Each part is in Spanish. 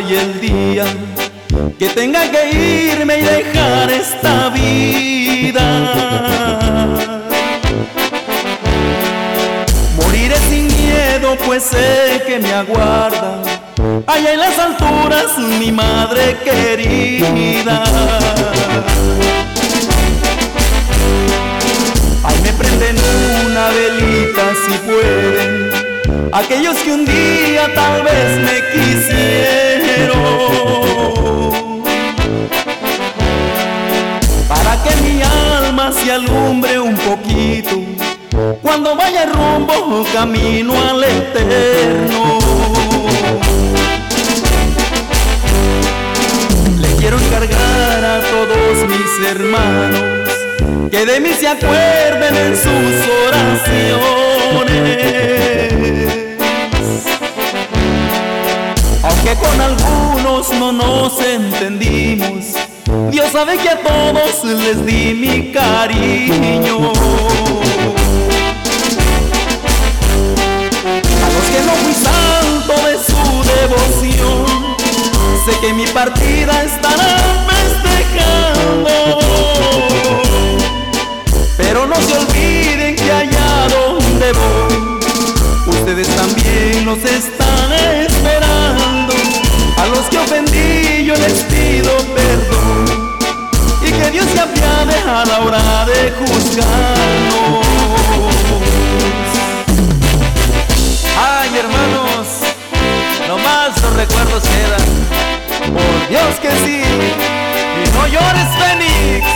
y el día que tenga que irme y dejar esta vida. Moriré sin miedo, pues sé que me aguarda allá en las alturas mi madre querida. Ay, me prenden una velita si pueden, aquellos que un día tal vez me quisieron. Que mi alma se alumbre un poquito, cuando vaya rumbo camino al eterno. Le quiero encargar a todos mis hermanos que de mí se acuerden en sus oraciones. Aunque con algunos no nos entendimos, Dios sabe que a todos les di mi cariño. A los que no fui santo de su devoción, sé que mi partida estará festejando. Pero no se olviden que allá donde voy, ustedes también nos están esperando. A los que ofendí yo les pido perdón que Dios se apiade a la hora de juzgarnos. Ay, hermanos, nomás los recuerdos quedan. Por Dios que sí, y no llores, Fénix.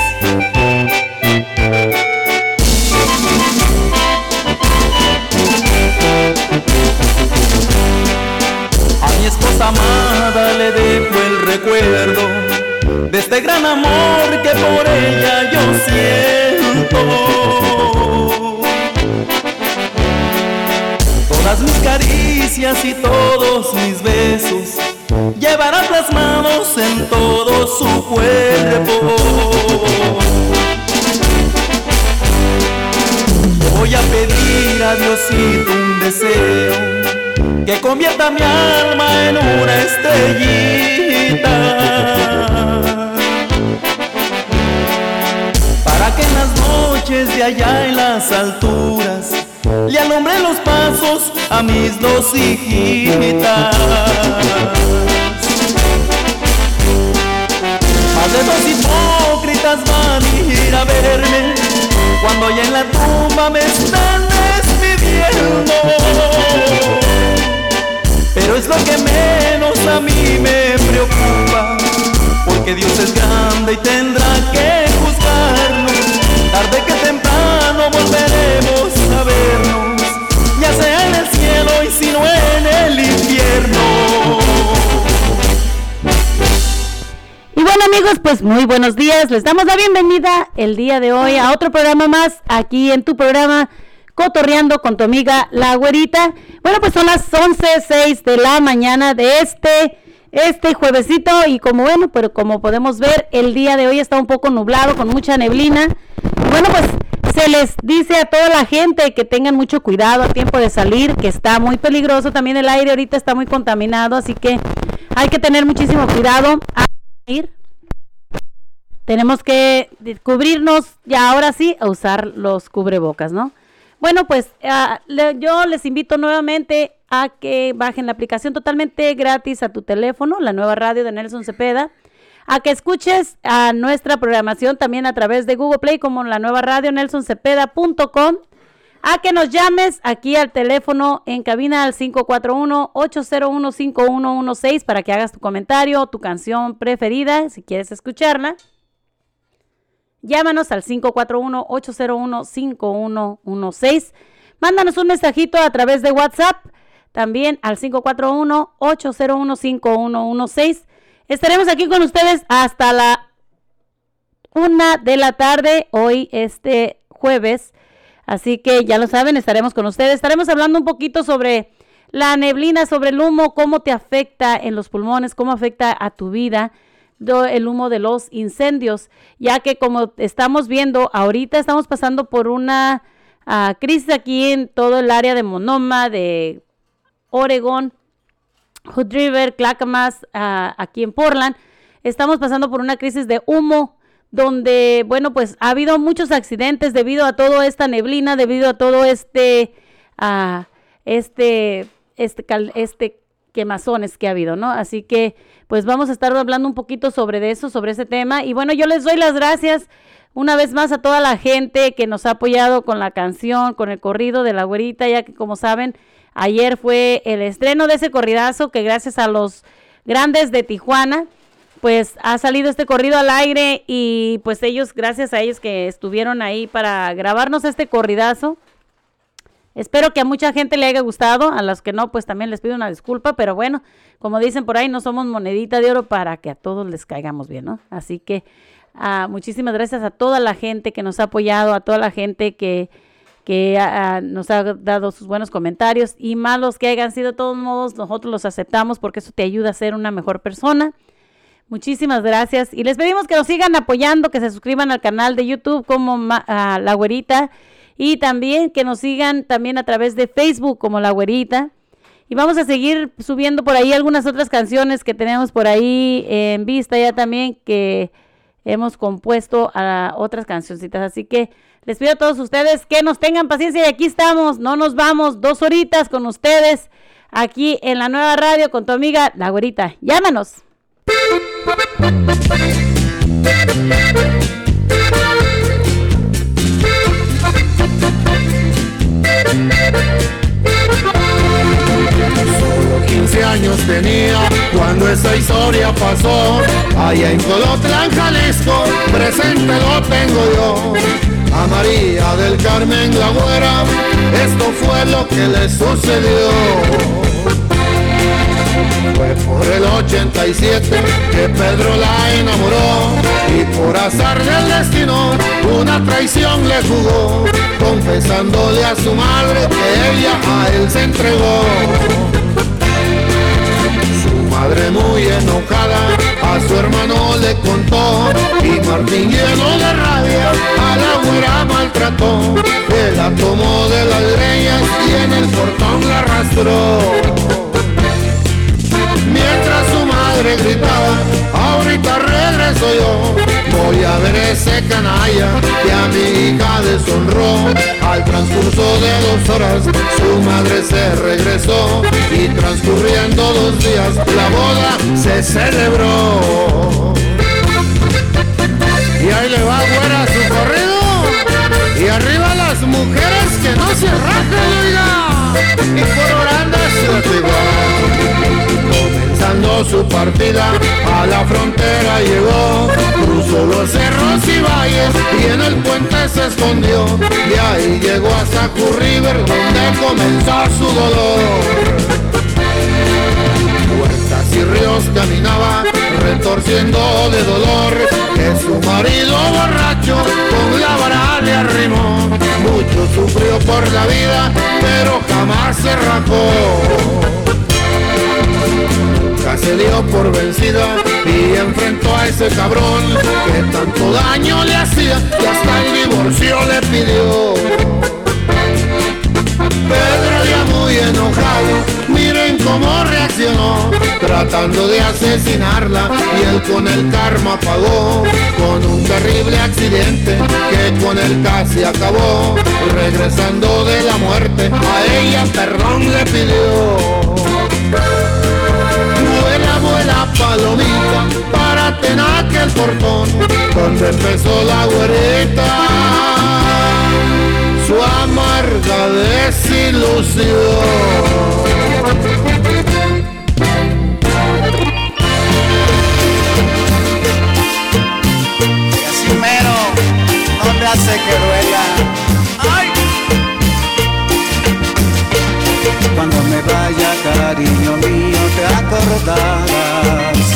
A mi esposa amada le dejo el recuerdo de este gran amor que por ella yo siento. Todas mis caricias y todos mis besos llevará plasmados en todo su cuerpo. Voy a pedir a Diosito un deseo que convierta mi alma en una estrellita. Para que en las noches de allá en las alturas le alumbre los pasos a mis dos hijitas. Más de dos hipócritas van a ir a verme cuando ya en la tumba me están Pero es lo que menos a mí me preocupa, porque Dios es grande y tendrá que juzgarnos. Tarde que temprano volveremos a vernos, ya sea en el cielo y si no en el infierno. Y bueno amigos, pues muy buenos días. Les damos la bienvenida el día de hoy a otro programa más aquí en tu programa Cotorreando con tu amiga La Güerita. Bueno, pues son las 11.06 de la mañana de este este juevesito y como bueno, pero como podemos ver, el día de hoy está un poco nublado con mucha neblina. Bueno, pues se les dice a toda la gente que tengan mucho cuidado a tiempo de salir, que está muy peligroso también el aire ahorita está muy contaminado, así que hay que tener muchísimo cuidado a ir. Tenemos que cubrirnos ya ahora sí a usar los cubrebocas, ¿no? Bueno, pues ah, le- yo les invito nuevamente a que bajen la aplicación totalmente gratis a tu teléfono, la nueva radio de Nelson Cepeda, a que escuches a nuestra programación también a través de Google Play como la nueva radio nelsoncepeda.com, a que nos llames aquí al teléfono en cabina al 541-801-5116 para que hagas tu comentario, tu canción preferida, si quieres escucharla. Llámanos al 541-801-5116. Mándanos un mensajito a través de WhatsApp, también al 541-801-5116. Estaremos aquí con ustedes hasta la una de la tarde, hoy este jueves. Así que ya lo saben, estaremos con ustedes. Estaremos hablando un poquito sobre la neblina, sobre el humo, cómo te afecta en los pulmones, cómo afecta a tu vida el humo de los incendios, ya que como estamos viendo ahorita estamos pasando por una ah, crisis aquí en todo el área de Monoma, de Oregón, Hood River, Clackamas, ah, aquí en Portland, estamos pasando por una crisis de humo donde, bueno, pues ha habido muchos accidentes debido a toda esta neblina, debido a todo este, uh, este, este, este quemazones que ha habido, ¿no? Así que, pues vamos a estar hablando un poquito sobre eso, sobre ese tema. Y bueno, yo les doy las gracias una vez más a toda la gente que nos ha apoyado con la canción, con el corrido de la güerita, ya que como saben, ayer fue el estreno de ese corridazo que gracias a los grandes de Tijuana, pues ha salido este corrido al aire y pues ellos, gracias a ellos que estuvieron ahí para grabarnos este corridazo. Espero que a mucha gente le haya gustado, a los que no, pues también les pido una disculpa, pero bueno, como dicen por ahí, no somos monedita de oro para que a todos les caigamos bien, ¿no? Así que ah, muchísimas gracias a toda la gente que nos ha apoyado, a toda la gente que, que ah, ah, nos ha dado sus buenos comentarios y malos que hayan sido, de todos modos, nosotros los aceptamos porque eso te ayuda a ser una mejor persona. Muchísimas gracias. Y les pedimos que nos sigan apoyando, que se suscriban al canal de YouTube como La Güerita y también que nos sigan también a través de Facebook como La Güerita. Y vamos a seguir subiendo por ahí algunas otras canciones que tenemos por ahí en vista ya también que hemos compuesto a otras cancioncitas. Así que les pido a todos ustedes que nos tengan paciencia y aquí estamos. No nos vamos dos horitas con ustedes aquí en la nueva radio con tu amiga La Güerita. Llámanos. 15 años tenía cuando esa historia pasó. Allá en Colotlán, Jalisco, presente lo tengo yo. A María del Carmen la güera, esto fue lo que le sucedió. Fue por el 87 que Pedro la enamoró y por azar del destino una traición le jugó, confesándole a su madre que ella a él se entregó. Madre muy enojada a su hermano le contó y Martín lleno de rabia a la güera maltrató. Él la tomó de las leñas y en el portón la arrastró mientras su gritaba, ahorita regreso yo, voy a ver ese canalla que a mi hija deshonró. Al transcurso de dos horas su madre se regresó y transcurriendo dos días la boda se celebró. Y ahí le va fuera su corrido y arriba las mujeres que no se rajen, partida a la frontera llegó, cruzó los cerros y valles y en el puente se escondió. Y ahí llegó hasta Curriver donde comenzó su dolor. Puertas y ríos caminaba retorciendo de dolor. Que su marido borracho con la vara le arrimó mucho sufrió por la vida pero jamás se rajó Se dio por vencida y enfrentó a ese cabrón que tanto daño le hacía y hasta el divorcio le pidió. Pedro ya muy enojado, miren cómo reaccionó, tratando de asesinarla y él con el karma pagó, con un terrible accidente que con él casi acabó, regresando de la muerte, a ella perdón le pidió. Palomita, párate en aquel portón donde empezó la güerita su amarga desilusión. Cuando me vaya, cariño mío, te acordarás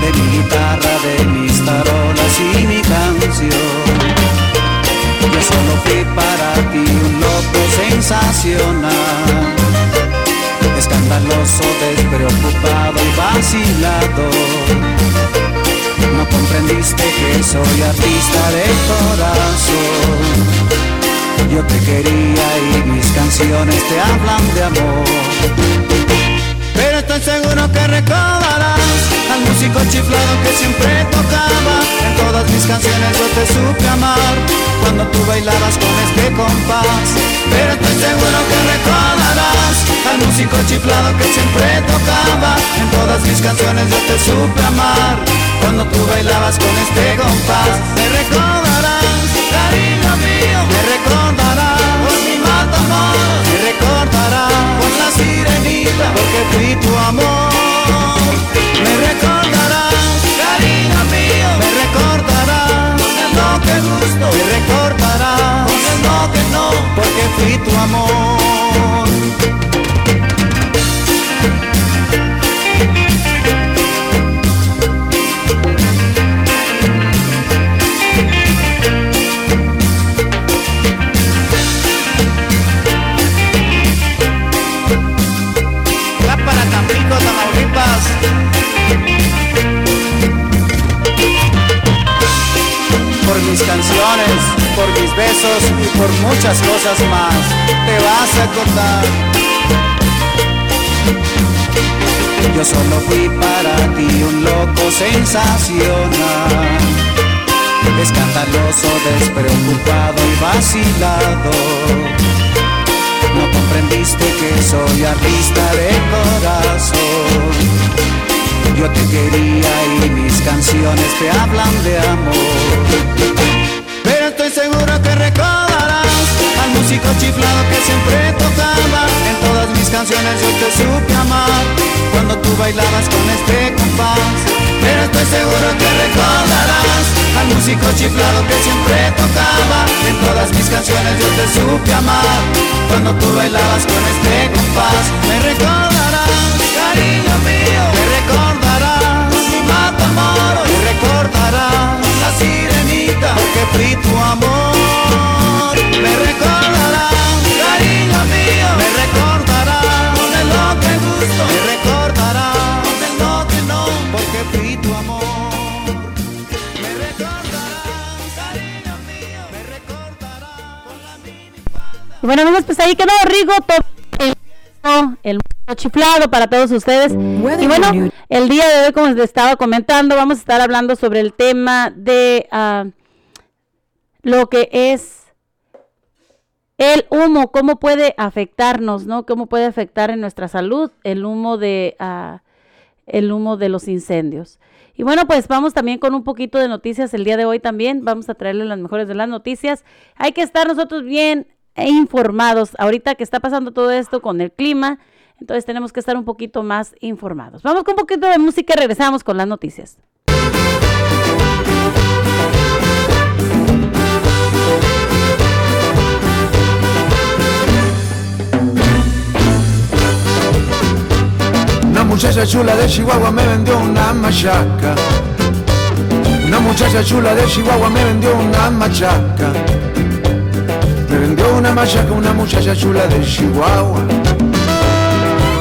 de mi guitarra, de mis tarolas y mi canción yo solo fui para ti un loco sensacional, escandaloso, despreocupado y vacilado. No comprendiste que soy artista de corazón. Yo te quería y mis canciones te hablan de amor. Pero esto es seguro que recordarás al músico chiflado que siempre tocaba. En todas mis canciones yo te supe amar cuando tú bailabas con este compás. Pero estoy seguro que recordarás al músico chiflado que siempre tocaba. En todas mis canciones yo te supe amar cuando tú bailabas con este compás. Me recordarás, cariño mío, me recordarás con mi amor, me recordarás con la sirenita. Porque fui tu amor. Me recordarás, cariño mío, me recordarás el no que gusto, me recordarás el no que no, porque fui tu amor. Por mis canciones, por mis besos y por muchas cosas más, te vas a acordar. Yo solo fui para ti un loco sensacional, escandaloso, despreocupado y vacilado. No comprendiste que soy artista de corazón. Yo te quería y mis canciones te hablan de amor. Pero estoy seguro que recordarás al músico chiflado que siempre tocaba. En todas mis canciones yo te supe amar cuando tú bailabas con este compás. Pero estoy seguro que recordarás al músico chiflado que siempre tocaba. En todas mis canciones yo te supe amar cuando tú bailabas con este compás. Me recordarás, cariño mío, fui tu amor. Me recordarás, cariño mío, me recordarás con el lo que gusto, me recordarás con el no que no porque fui tu amor. Me recordarás, cariño mío, me recordarás con la mini Y bueno amigos, pues ahí quedó Rigo, todo el, el mundo chiflado para todos ustedes. Y bueno, el día de hoy, como les estaba comentando, vamos a estar hablando sobre el tema de ah, lo que es el humo, cómo puede afectarnos, ¿no? Cómo puede afectar en nuestra salud el humo de ah, el humo de los incendios. Y bueno, pues vamos también con un poquito de noticias el día de hoy también. Vamos a traerles las mejores de las noticias. Hay que estar nosotros bien informados. Ahorita que está pasando todo esto con el clima, entonces tenemos que estar un poquito más informados. Vamos con un poquito de música y regresamos con las noticias. Muchacha chula de Chihuahua me vendió una machaca. Una muchacha chula de Chihuahua me vendió una machaca. Me vendió una machaca una muchacha chula de Chihuahua.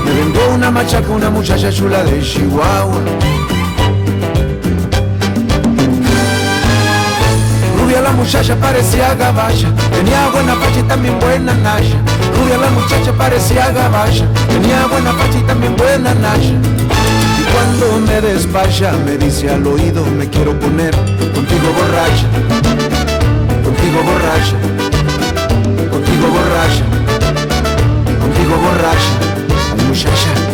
Me vendió una machaca una muchacha chula de Chihuahua. Muchacha parecía gabacha, tenía buena facha y también buena nasha. Rubia la muchacha parecía gabacha, tenía buena facha y también buena nasha. Y cuando me despacha me dice al oído me quiero poner contigo borracha, contigo borracha, contigo borracha, contigo borracha, muchacha.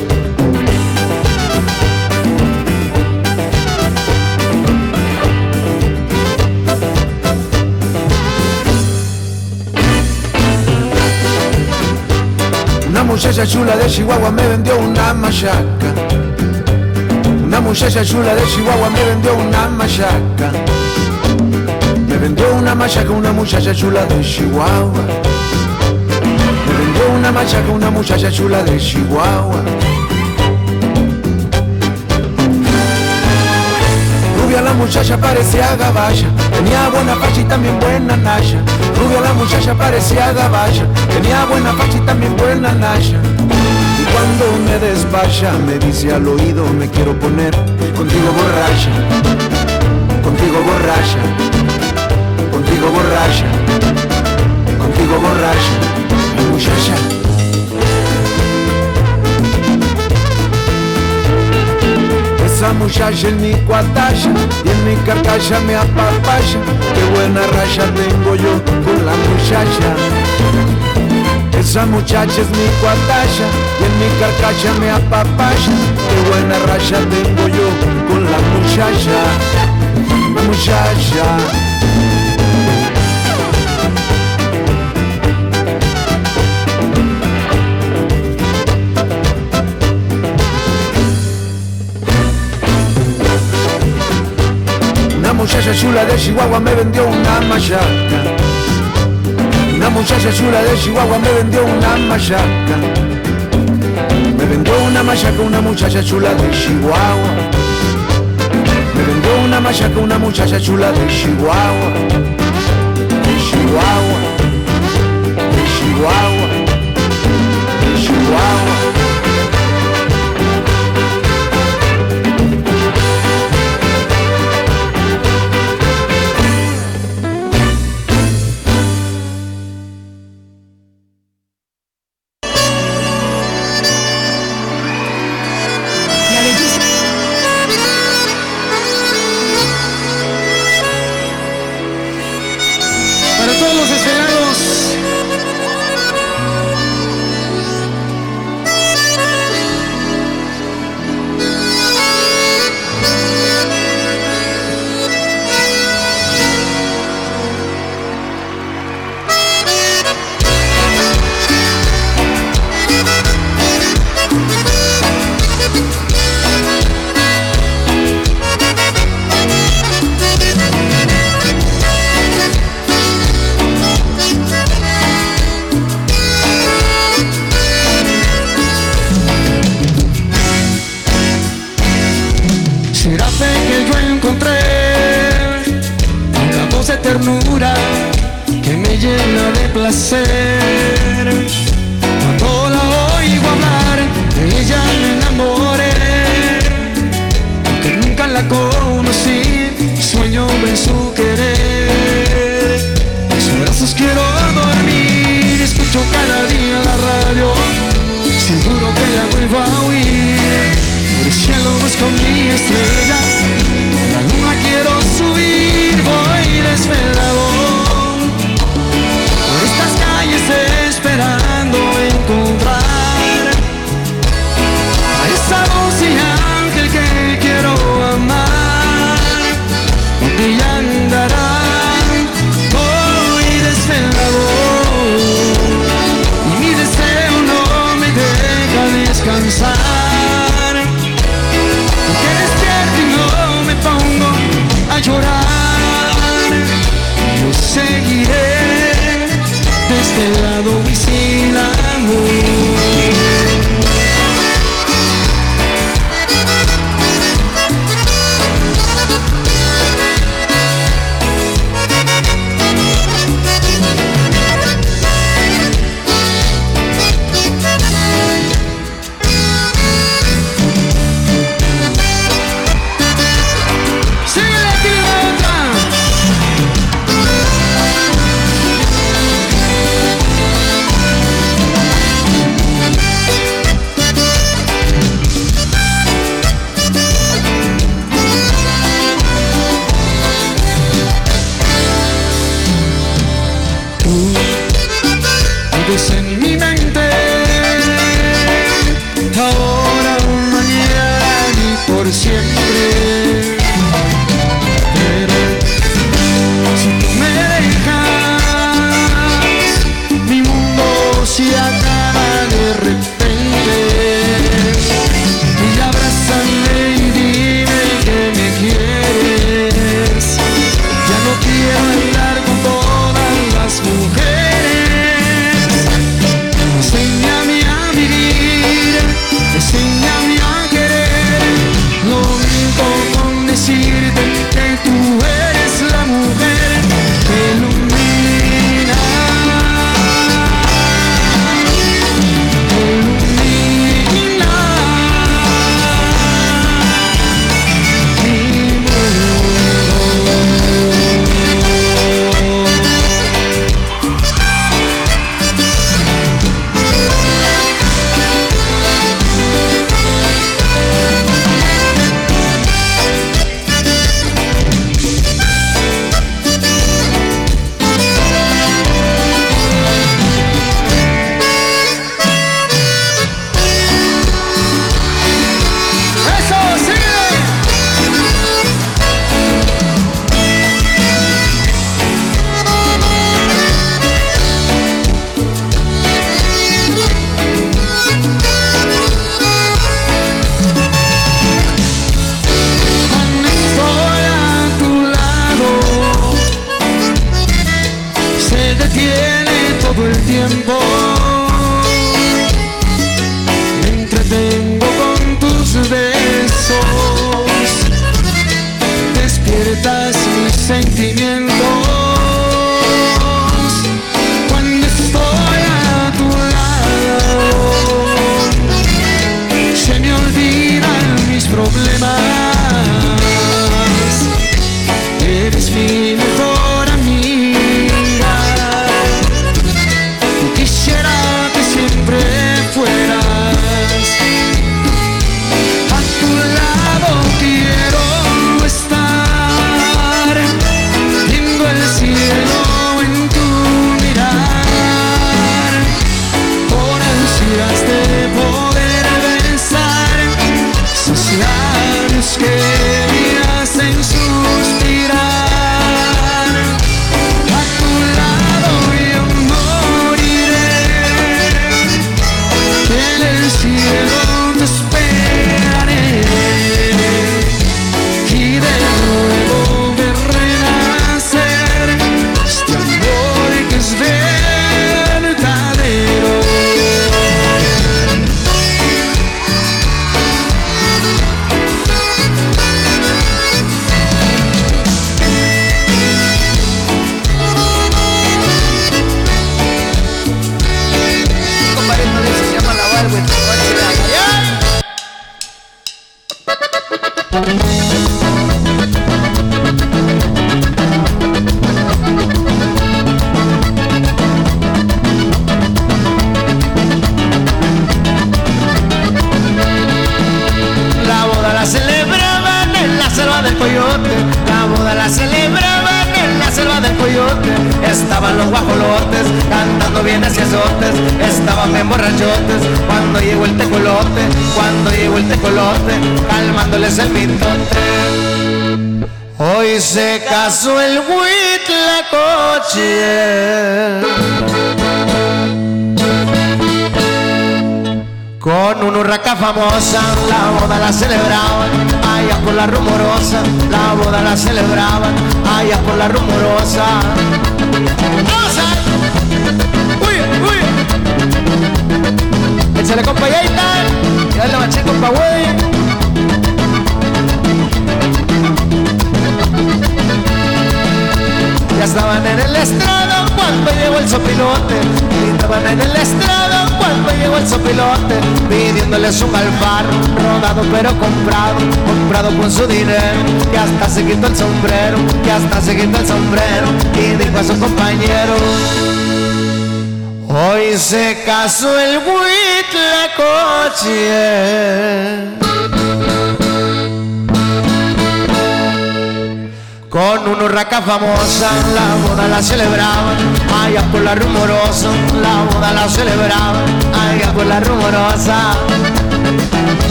Muchacha chula de Chihuahua me vendió una machaca. Una muchacha chula de Chihuahua me vendió una machaca. Me vendió una machaca una muchacha chula de Chihuahua. Me vendió una machaca una muchacha chula de Chihuahua. Muchacha parecía gabacha, tenía buena facha y también buena nasha. Rubia la muchacha parecía gabacha, tenía buena facha y también buena nasha. Y cuando me despacha me dice al oído me quiero poner contigo borracha, contigo borracha, contigo borracha, contigo borracha, muchacha. Muchacha en mi cuatalla y en mi carcalla me apapaya. Qué buena raya tengo yo con la muchacha. Esa muchacha es mi cuatalla y en mi carcalla me apapaya. Qué buena raya tengo yo con la muchacha. La muchacha. Muchacha chula de Chihuahua me vendió una machaca. Una muchacha chula de Chihuahua me vendió una machaca. Me vendió una machaca una muchacha chula de Chihuahua. Me vendió una machaca una muchacha chula de Chihuahua. De Chihuahua.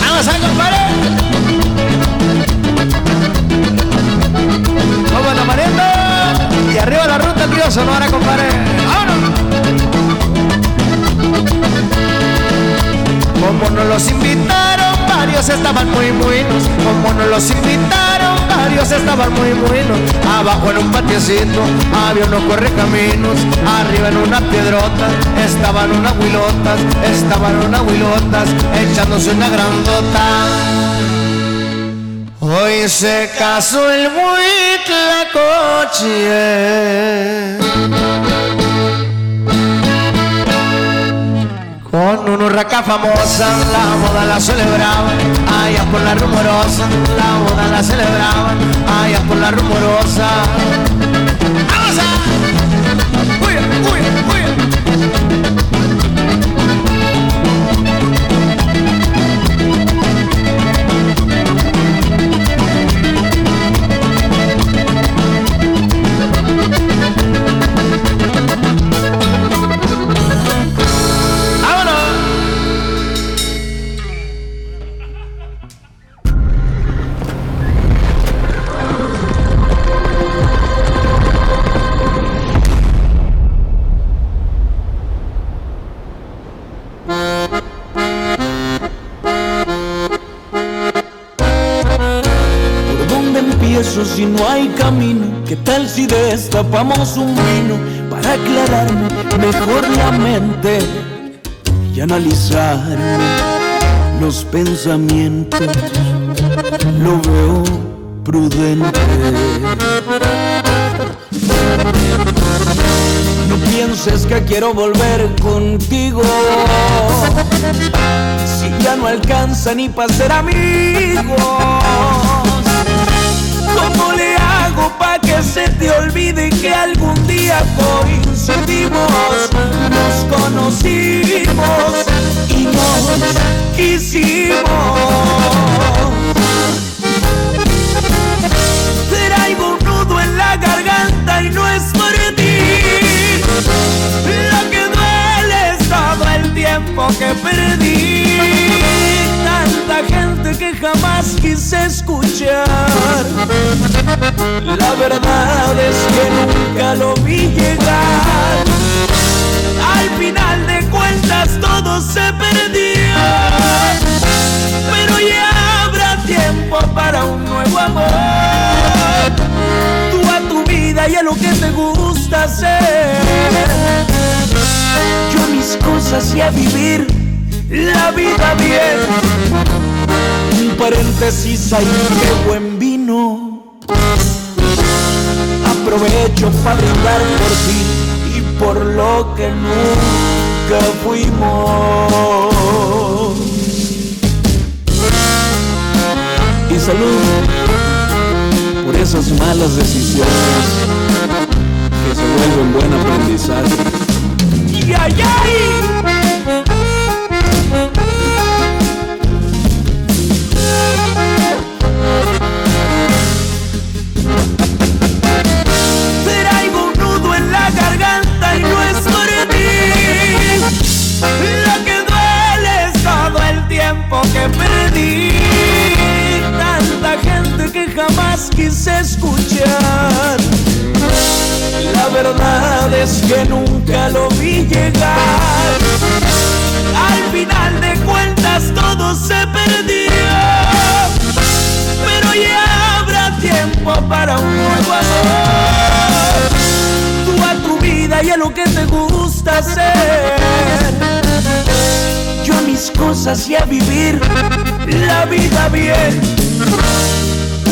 ¡Vamos a compadre! ¡Vamos a la! Y arriba la ruta, tío Sonora, compadre. ¡Vámonos! Como nos los invitaron, varios estaban muy buenos. Como nos los invitaron Varios estaban muy buenos. Abajo en un patiecito había unos correcaminos. Arriba en una piedrota estaban unas huilotas. Estaban unas huilotas echándose una grandota. Hoy se casó el buitlacoche. Con una raca famosa, la boda la celebraban, allá por la rumorosa, la boda la celebraban, allá por la rumorosa. ¡Vamos a! Uy, uy! si destapamos un vino para aclararme mejor la mente y analizar los pensamientos? Lo veo prudente. No pienses que quiero volver contigo. Si ya no alcanza ni para ser amigos. ¿Cómo le para que se te olvide que algún día coincidimos? Nos conocimos y nos quisimos. Traigo un nudo en la garganta y no es por ti. Lo que duele es todo el tiempo que perdí. Tanta gente que jamás quise escuchar. La verdad es que nunca lo vi llegar. Al final de cuentas todo se perdió. Pero ya habrá tiempo para un nuevo amor. Tú a tu vida y a lo que te gusta hacer. Yo a mis cosas y a vivir la vida bien. Paréntesis ahí, qué buen vino. Aprovecho para brindar por ti y por lo que nunca fuimos. Y salud por esas malas decisiones que se vuelven buen aprendizaje. ¡Y ay, ay! Que perdí. Tanta gente que jamás quise escuchar. La verdad es que nunca lo vi llegar. Al final de cuentas todo se perdió. Pero ya habrá tiempo para un nuevo amor. Tú a tu vida y a lo que te gusta hacer. Mis cosas y a vivir la vida bien.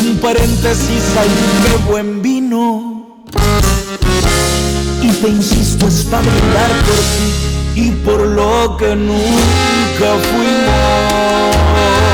Un paréntesis ahí, qué buen vino. Y te insisto, es para brindar por ti y por lo que nunca fuimos.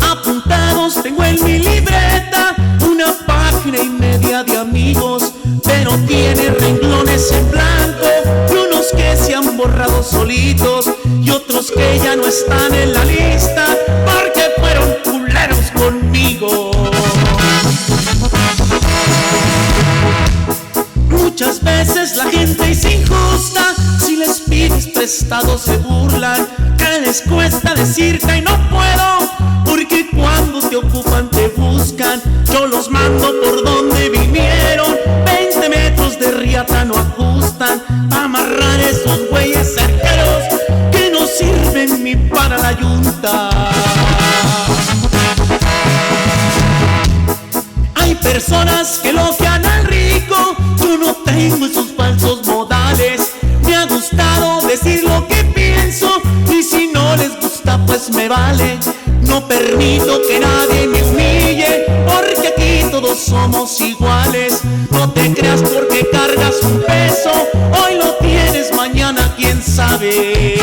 Apuntados tengo en mi libreta una página y media de amigos, pero tiene renglones en blanco y unos que se han borrado solitos y otros que ya no están en la lista porque fueron culeros conmigo. Muchas veces la gente es injusta, si les pides prestado se burlan, les cuesta decirte y no puedo, porque cuando te ocupan te buscan, yo los mando por donde vinieron, 20 metros de riata no ajustan, amarrar esos güeyes cerqueros que no sirven ni para la yunta. Hay personas que No permito que nadie me humille porque aquí todos somos iguales. No te creas porque cargas un peso, hoy lo tienes, mañana quién sabe.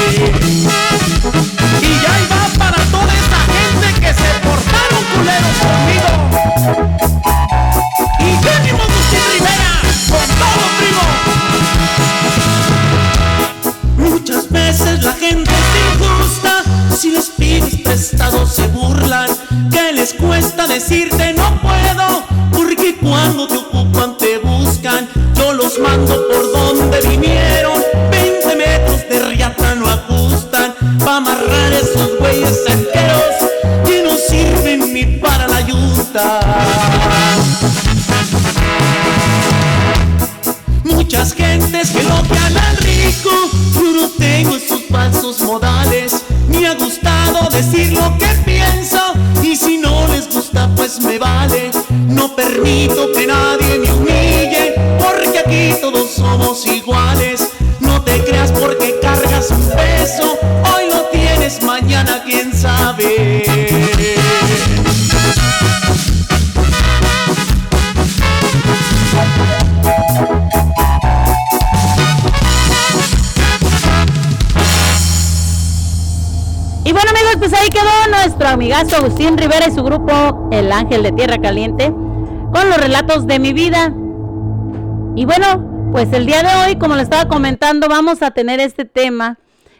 Agustín Rivera y su grupo El Ángel de Tierra Caliente con los relatos de mi vida. Y bueno, pues el día de hoy, como le estaba comentando, vamos a tener este tema,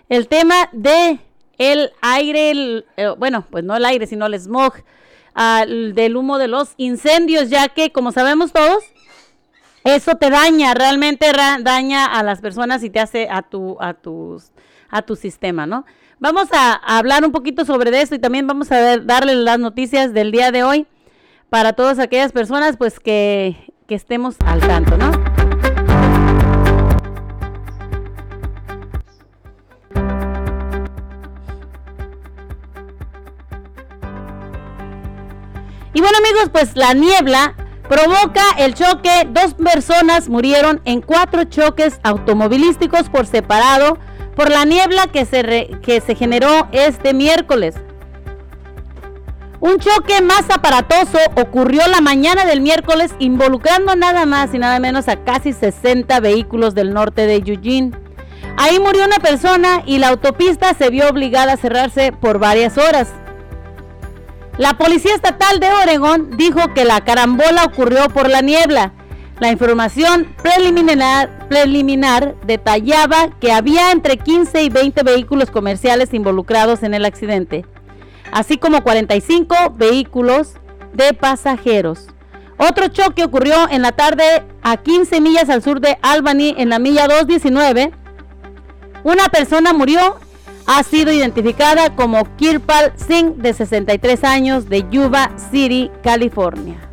el tema de el aire, eh, bueno, pues no el aire, sino el smog, el del humo de los incendios, ya que como sabemos todos, eso te daña, realmente daña a las personas y te hace a tu, a tus, a tu sistema, ¿no? Vamos a, hablar un poquito sobre esto y también vamos a ver- darle las noticias del día de hoy para todas aquellas personas, pues que, que estemos al tanto, ¿no? Y bueno amigos, pues la niebla provoca el choque. Dos personas murieron en cuatro choques automovilísticos por separado por la niebla que se, re- que se generó este miércoles. Un choque más aparatoso ocurrió la mañana del miércoles involucrando nada más y nada menos a casi 60 vehículos del norte de Eugene. Ahí murió una persona y la autopista se vio obligada a cerrarse por varias horas. La Policía Estatal de Oregón dijo que la carambola ocurrió por la niebla. La información preliminar, detallaba que había entre 15 y 20 vehículos comerciales involucrados en el accidente, así como 45 vehículos de pasajeros. Otro choque ocurrió en la tarde a 15 millas al sur de Albany, en la milla 219. Una persona murió ha sido identificada como Kirpal Singh, de 63 años, de Yuba City, California.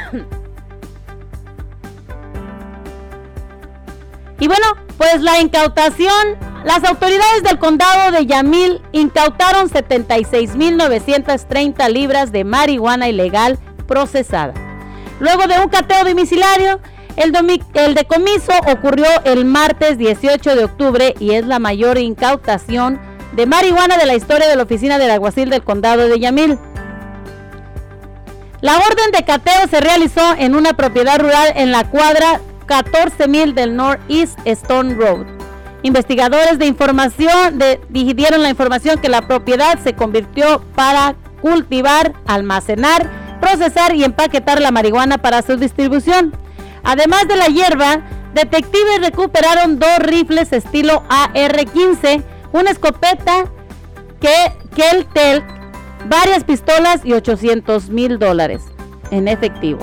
Y bueno, pues la incautación, las autoridades del condado de Yamil incautaron 76.930 libras de marihuana ilegal procesada. Luego de un cateo domiciliario, el, el decomiso ocurrió el martes 18 de octubre y es la mayor incautación de marihuana de la historia de la oficina del alguacil del condado de Yamil. La orden de cateo se realizó en una propiedad rural en la cuadra 14.000 del Northeast Stone Road. Investigadores de información de, la información que la propiedad se convirtió para cultivar, almacenar, procesar y empaquetar la marihuana para su distribución. Además de la hierba, detectives recuperaron dos rifles estilo AR-15, una escopeta que Keltel, varias pistolas y 800 mil dólares en efectivo.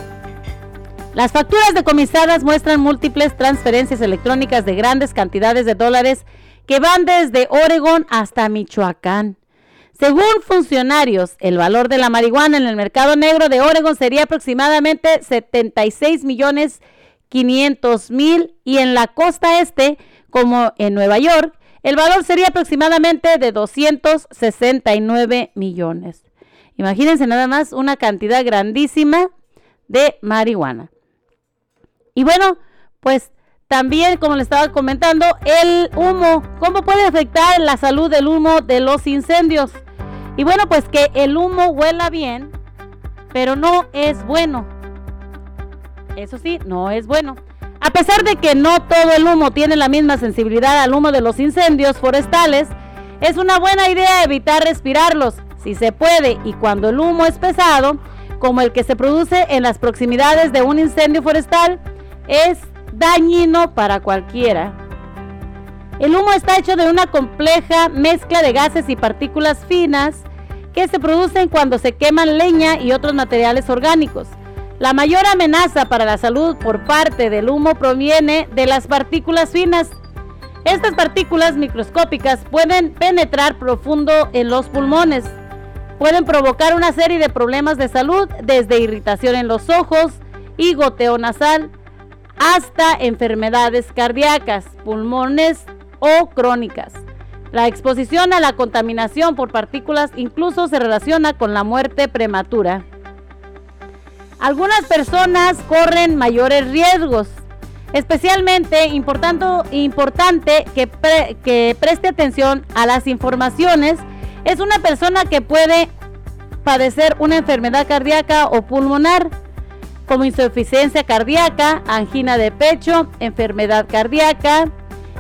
Las facturas decomisadas muestran múltiples transferencias electrónicas de grandes cantidades de dólares que van desde Oregon hasta Michoacán. Según funcionarios, el valor de la marihuana en el mercado negro de Oregon sería aproximadamente 76 millones 500 mil y en la costa este, como en Nueva York, el valor sería aproximadamente de 269 millones. Imagínense nada más una cantidad grandísima de marihuana. Y bueno, pues también, como le estaba comentando, el humo, ¿cómo puede afectar la salud del humo de los incendios? Y bueno, pues que el humo huela bien, pero no es bueno. Eso sí, no es bueno. A pesar de que no todo el humo tiene la misma sensibilidad al humo de los incendios forestales, es una buena idea evitar respirarlos, si se puede, y cuando el humo es pesado, como el que se produce en las proximidades de un incendio forestal, es dañino para cualquiera. El humo está hecho de una compleja mezcla de gases y partículas finas que se producen cuando se queman leña y otros materiales orgánicos. La mayor amenaza para la salud por parte del humo proviene de las partículas finas. Estas partículas microscópicas pueden penetrar profundo en los pulmones. Pueden provocar una serie de problemas de salud, desde irritación en los ojos y goteo nasal, hasta enfermedades cardíacas, pulmones o crónicas. La exposición a la contaminación por partículas incluso se relaciona con la muerte prematura. Algunas personas corren mayores riesgos, especialmente importante que, preste atención a las informaciones. Es una persona que puede padecer una enfermedad cardíaca o pulmonar, como insuficiencia cardíaca, angina de pecho, enfermedad cardíaca,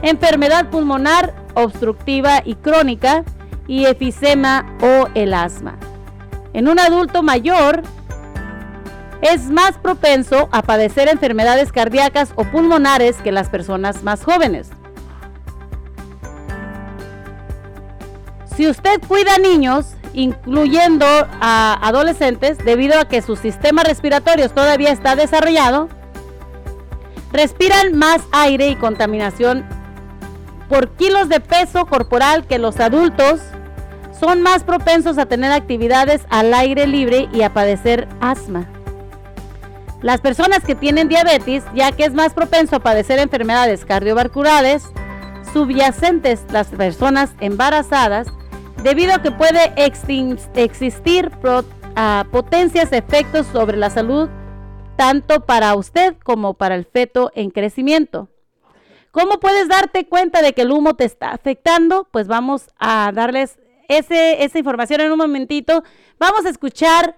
enfermedad pulmonar obstructiva y crónica y efisema o el asma. En un adulto mayor es más propenso a padecer enfermedades cardíacas o pulmonares que las personas más jóvenes. Si usted cuida niños, incluyendo a adolescentes, debido a que su sistema respiratorio todavía está desarrollado, respiran más aire y contaminación por kilos de peso corporal que los adultos, son más propensos a tener actividades al aire libre y a padecer asma. Las personas que tienen diabetes, ya que es más propenso a padecer enfermedades cardiovasculares subyacentes, las personas embarazadas, debido a que puede existir ah, potencias efectos sobre la salud tanto para usted como para el feto en crecimiento. ¿Cómo puedes darte cuenta de que el humo te está afectando? Pues vamos a darles esa información en un momentito. Vamos a escuchar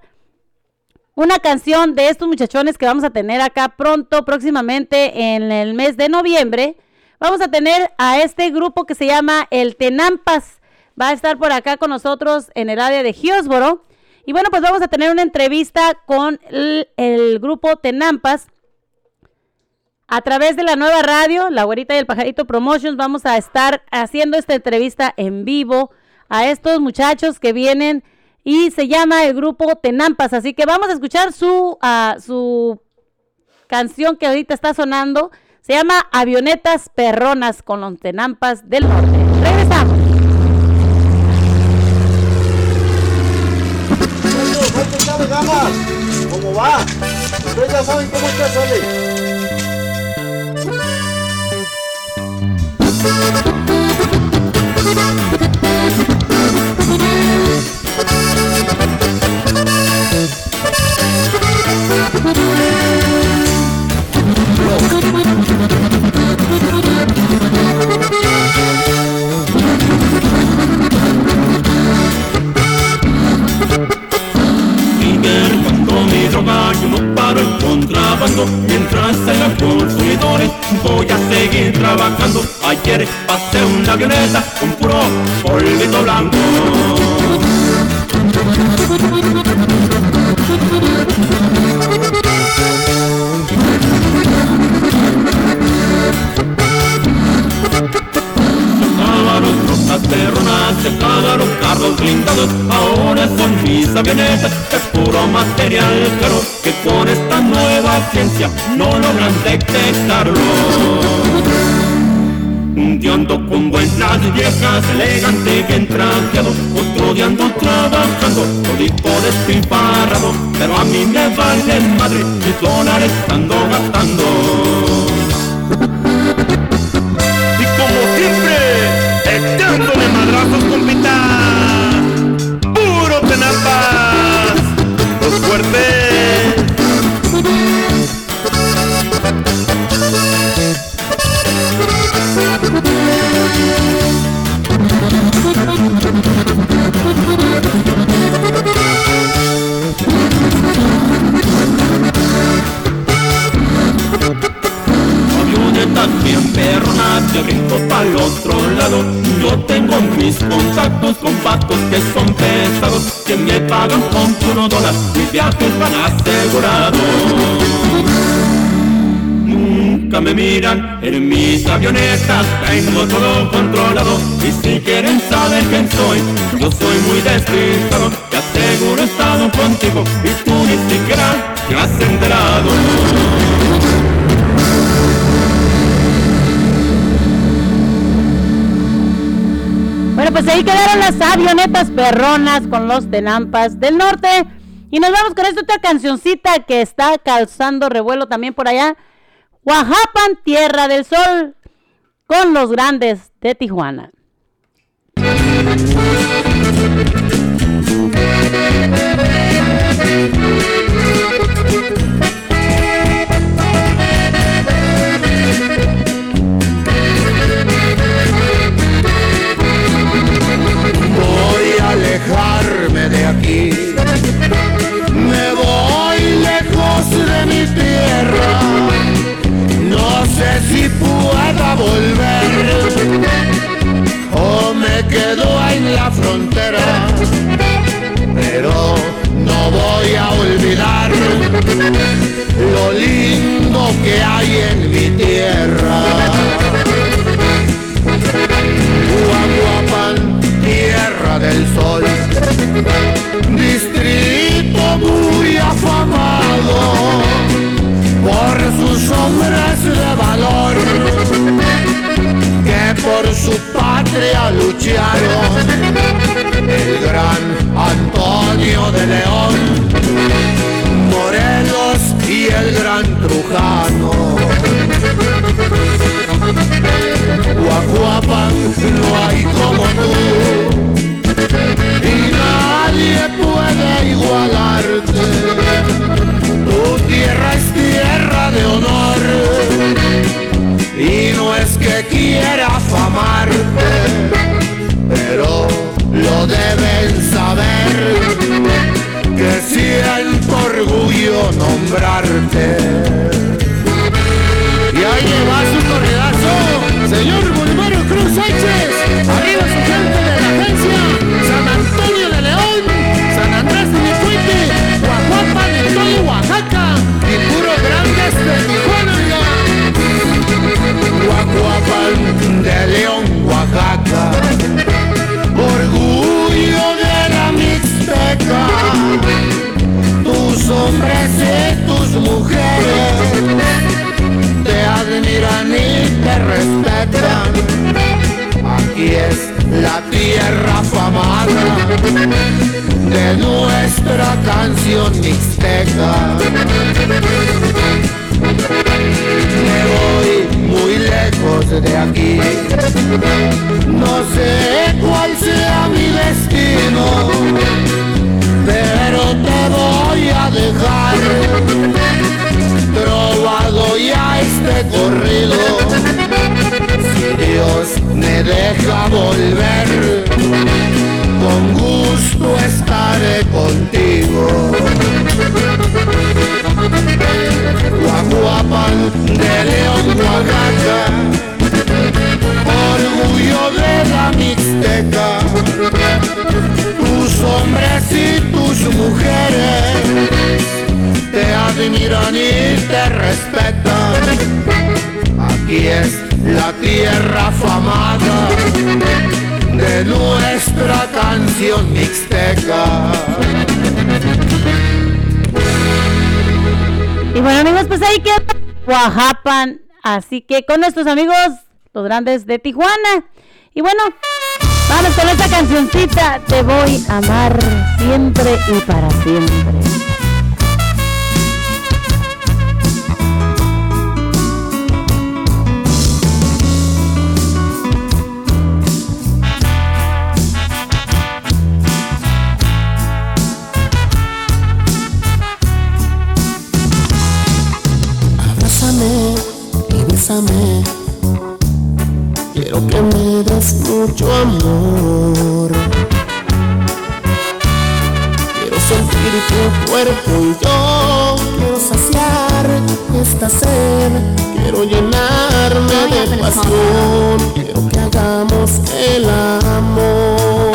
una canción de estos muchachones que vamos a tener acá pronto, próximamente en el mes de noviembre. Vamos a tener a este grupo que se llama El Tenampas. Va a estar por acá con nosotros en el área de Hillsboro. Y bueno, pues vamos a tener una entrevista con el, el grupo Tenampas a través de la nueva radio, La Güerita y el Pajarito Promotions, vamos a estar haciendo esta entrevista en vivo a estos muchachos que vienen y se llama el grupo Tenampas. Así que vamos a escuchar su, su canción que ahorita está sonando. Se llama Avionetas Perronas con los Tenampas del Norte. Regresamos. ¿Cómo va? Ustedes cómo está Mientras haya consumidores voy a seguir trabajando. Ayer pasé una avioneta con puro polvito blanco. Las perronas se pagaron carros blindados, ahora son mis avionetas de puro material caro que con esta nueva ciencia no logran detectarlo. Un día ando con buenas viejas, elegante, bien trajeado Otro día ando trabajando, todito despilfarrado Pero a mí me vale madre, mis dólares ando gastando Y como siempre, Bien perronas, yo brinco pa'l otro lado. Yo tengo mis contactos con patos que son pesados Que me pagan con puro dólar, mis viajes van asegurados. Nunca me miran en mis avionetas, tengo todo controlado. Y si quieren saber quién soy, yo soy muy despistado. Te aseguro he estado contigo y tú ni siquiera te has enterado pues ahí quedaron las avionetas perronas con los tenampas del norte. Y nos vamos con esta otra cancioncita que está calzando revuelo también por allá. Oaxapan, Tierra del Sol, con los grandes de Tijuana. Así que con nuestros amigos, los grandes de Tijuana. Y bueno, vamos con esta cancioncita. Te voy a amar siempre y para siempre. Cuerpo y yo quiero saciar esta sed. Quiero llenarme de pasión. Quiero que hagamos el amor.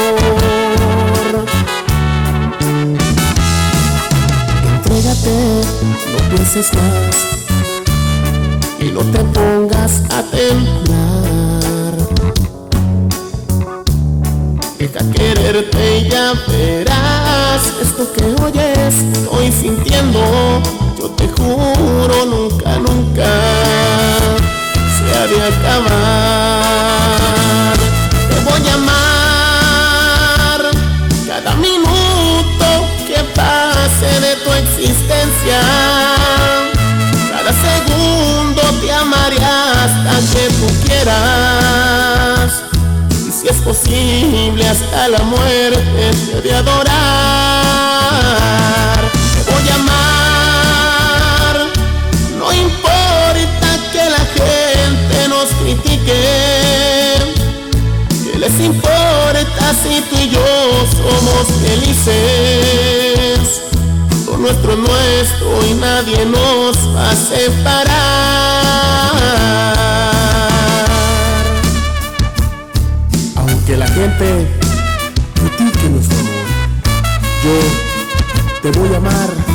Entrégate, no pienses más y no te pongas a temblar. Deja quererte y ya verás esto que oyes, estoy sintiendo. Yo te juro, nunca, nunca se ha de acabar. Te voy a amar cada minuto que pase de tu existencia. Cada segundo te amaré hasta que tú quieras. Y si es posible hasta la muerte te de adorar. Voy a amar. No importa que la gente nos critique. ¿Qué les importa si tú y yo somos felices? Lo nuestro es nuestro y nadie nos va separar. Gente nuestro amor, yo te voy a amar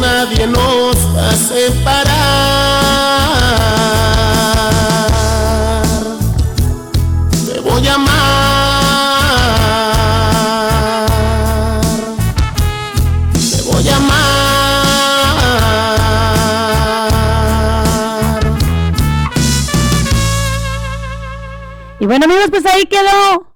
nadie nos va a separar. Te voy a amar. Te voy a amar. Y bueno amigos, pues ahí quedó.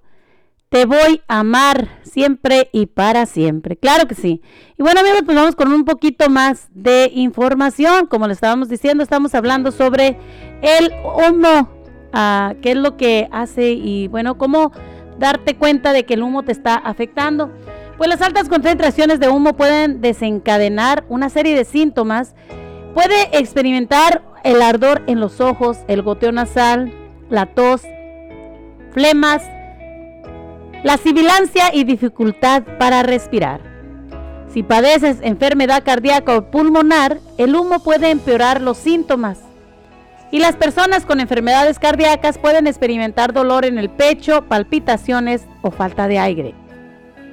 Te voy a amar siempre y para siempre. Claro que sí. Y bueno amigos, pues vamos con un poquito más de información. Como le estábamos diciendo, estamos hablando sobre el humo. ah, qué es lo que hace y bueno, cómo darte cuenta de que el humo te está afectando. Pues las altas concentraciones de humo pueden desencadenar una serie de síntomas. Puede experimentar el ardor en los ojos, el goteo nasal, la tos, flemas, la sibilancia y dificultad para respirar. Si padeces enfermedad cardíaca o pulmonar, el humo puede empeorar los síntomas. Y las personas con enfermedades cardíacas pueden experimentar dolor en el pecho, palpitaciones o falta de aire.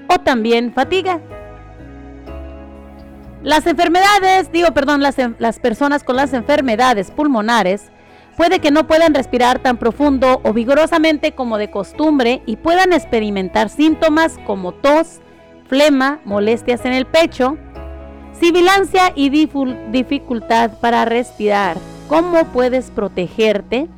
O también fatiga. Las enfermedades, digo, perdón, las, personas con las enfermedades pulmonares puede que no puedan respirar tan profundo o vigorosamente como de costumbre y puedan experimentar síntomas como tos, flema, molestias en el pecho, sibilancia y dificultad para respirar. ¿Cómo puedes protegerte?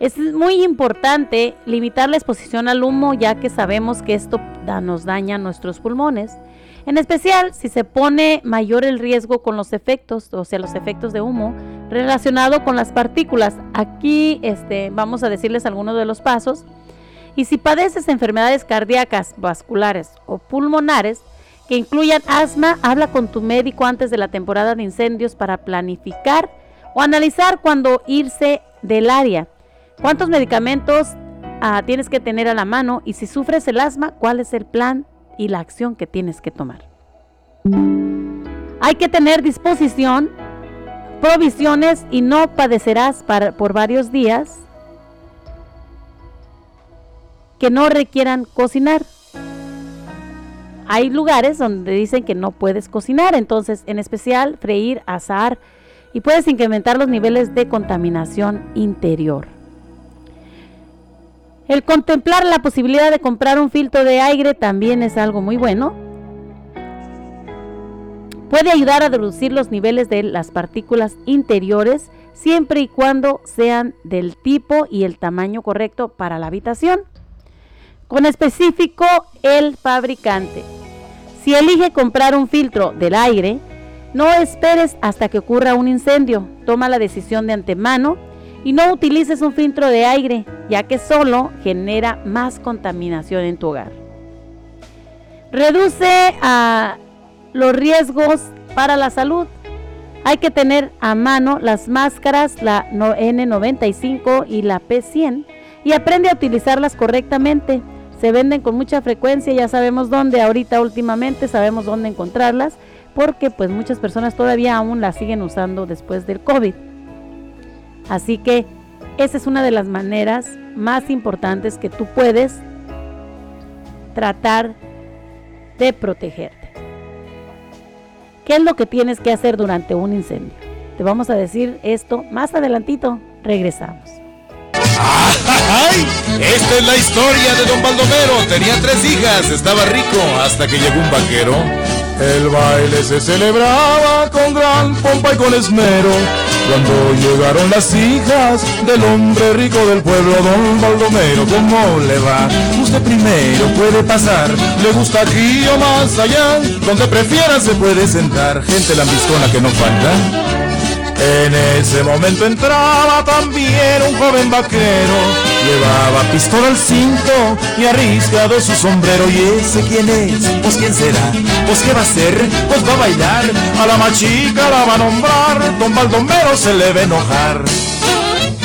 Es muy importante limitar la exposición al humo ya que sabemos que esto nos daña nuestros pulmones. En especial si se pone mayor el riesgo con los efectos, o sea, los efectos de humo relacionado con las partículas. Aquí este, vamos a decirles algunos de los pasos. Y si padeces enfermedades cardíacas, vasculares o pulmonares que incluyan asma, habla con tu médico antes de la temporada de incendios para planificar o analizar cuándo irse del área. ¿Cuántos medicamentos ah, tienes que tener a la mano? Y si sufres el asma, ¿cuál es el plan y la acción que tienes que tomar? Hay que tener disposición, provisiones y no padecerás por varios días que no requieran cocinar. Hay lugares donde dicen que no puedes cocinar, entonces en especial freír, asar y puedes incrementar los niveles de contaminación interior. El contemplar la posibilidad de comprar un filtro de aire también es algo muy bueno. Puede ayudar a reducir los niveles de las partículas interiores siempre y cuando sean del tipo y el tamaño correcto para la habitación con específico el fabricante. Si elige comprar un filtro del aire, no esperes hasta que ocurra un incendio. Toma la decisión de antemano y no utilices un filtro de aire, ya que solo genera más contaminación en tu hogar. Reduce a los riesgos para la salud. Hay que tener a mano las máscaras, la N95 y la P100, y aprende a utilizarlas correctamente se venden con mucha frecuencia, ya sabemos dónde, ahorita últimamente sabemos dónde encontrarlas, porque pues muchas personas todavía aún las siguen usando después del COVID. Así que esa es una de las maneras más importantes que tú puedes tratar de protegerte. ¿Qué es lo que tienes que hacer durante un incendio? Te vamos a decir esto más adelantito. Regresamos. Esta es la historia de don Baldomero. Tenía tres hijas, estaba rico hasta que llegó un vaquero. El baile se celebraba con gran pompa y con esmero. Cuando llegaron las hijas del hombre rico del pueblo, don Baldomero, ¿cómo le va? Usted primero puede pasar, le gusta aquí o más allá, donde prefiera se puede sentar. Gente lambiscona que no falta. En ese momento entraba también un joven vaquero, llevaba pistola al cinto y arriscado su sombrero. ¿Y ese quién es? Pues quién será? Pues qué va a hacer? Pues va a bailar, a la machica la va a nombrar, don Baldomero se le va a enojar.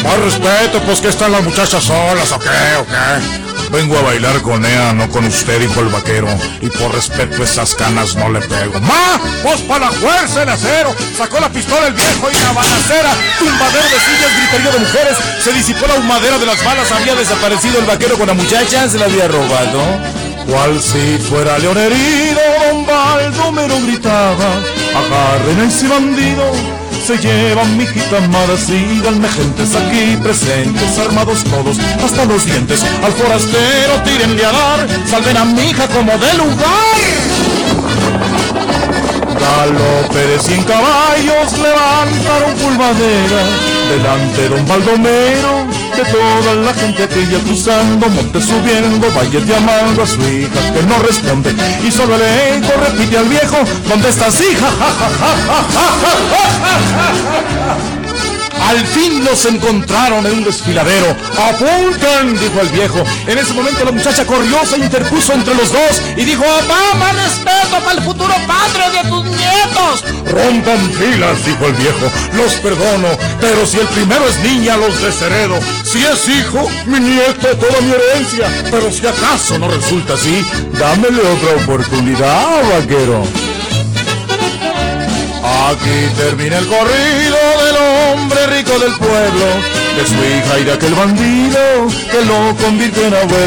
Más respeto, pues que están las muchachas solas, ¿o qué? ¿O qué? Vengo a bailar con ella, no con usted, dijo el vaquero. Y por respeto esas canas no le pego. ¡Ma! ¡Vos para la fuerza el acero! Sacó la pistola el viejo y la balacera. Tumbadero de sillas, griterío de mujeres. Se disipó la humadera de las balas. Había desaparecido el vaquero con la muchacha. Se la había robado. Cual si fuera león herido, don Baldomero gritaba. Agarren a ese bandido se llevan mi hijita amada, síganme gentes aquí presentes, armados todos hasta los dientes, al forastero tírenle a dar, salven a mi hija como de lugar. Galope de cien caballos levantaron pulvadera delante de don Baldomero de toda la gente aquella cruzando, monte subiendo, valle llamando a su hija que no responde y solo el eco repite al viejo, ¿dónde estás hija? Al fin los encontraron en un desfiladero. ¡Apunten! dijo el viejo. En ese momento la muchacha corrió, se interpuso entre los dos y dijo: ¡Mamá, respeto para el futuro padre de tus nietos! Rompan filas, dijo el viejo. Los perdono, pero si el primero es niña, los desheredo. Si es hijo, mi nieto, toda mi herencia. Pero si acaso no resulta así, dámele otra oportunidad, vaquero. Aquí termina el corrido del hombre rico del pueblo, de su hija y de aquel bandido que lo convirtió en abuelo.